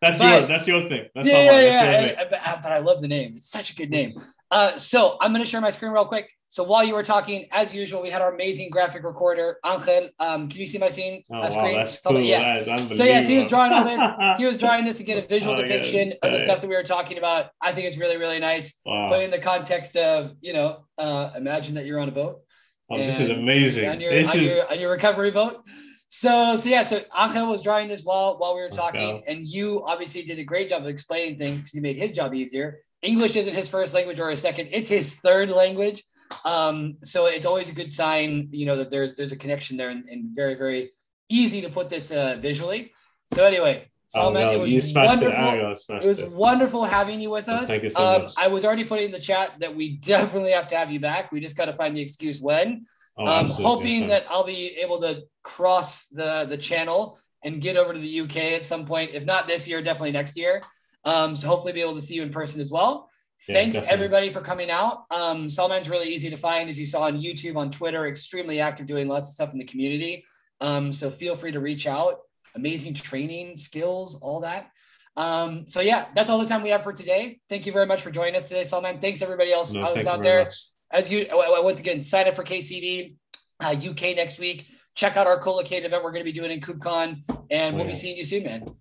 that's but, your that's your thing. That's yeah, yeah, yeah. But, but, I love the name. It's such a good name. Uh, so I'm going to share my screen real quick. So while you were talking, as usual, we had our amazing graphic recorder, Angel. Um, can you see my scene? Oh, my wow, screen? that's cool. Yeah. That So yes, he was drawing all this. He was drawing this to get a visual Oh, depiction it's of the stuff that we were talking about. I think it's really, really nice. Wow. Put in the context of, you know, uh, imagine that you're on a boat Oh, this is amazing. on your, this on, is your, on your recovery boat. So, so yeah, so Angel was drawing this while while we were talking, Okay. and you obviously did a great job of explaining things because you made his job easier. English isn't his first language or his second; it's his third language. Um, so it's always a good sign, you know, that there's there's a connection there, and, and very very easy to put this uh, visually. So anyway, oh, no, it was it. wonderful. Oh, It was it. wonderful having you with Well, us. thank you so um, much. I was already putting in the chat that we definitely have to have you back. We just got to find the excuse when. Oh, um, hoping that I'll be able to cross the the channel and get over to the UK at some point. If not this year, definitely next year. Um, so hopefully be able to see you in person as well. Yeah, Thanks definitely. everybody for coming out. Um, Salman's really easy to find, as you saw on YouTube, on Twitter, extremely active, doing lots of stuff in the community. Um, so feel free to reach out. Amazing training, skills, all that. Um, so yeah, that's all the time we have for today. Thank you very much for joining us today, Salman. Thanks everybody else No, out there much. as you uh, once again sign up for KCD uh, UK next week. Check out our co-located event we're going to be doing in KubeCon, and we'll be seeing you soon, man.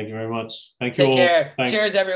Thank you very much. Thank you Take all. care. Thanks. Cheers, everyone.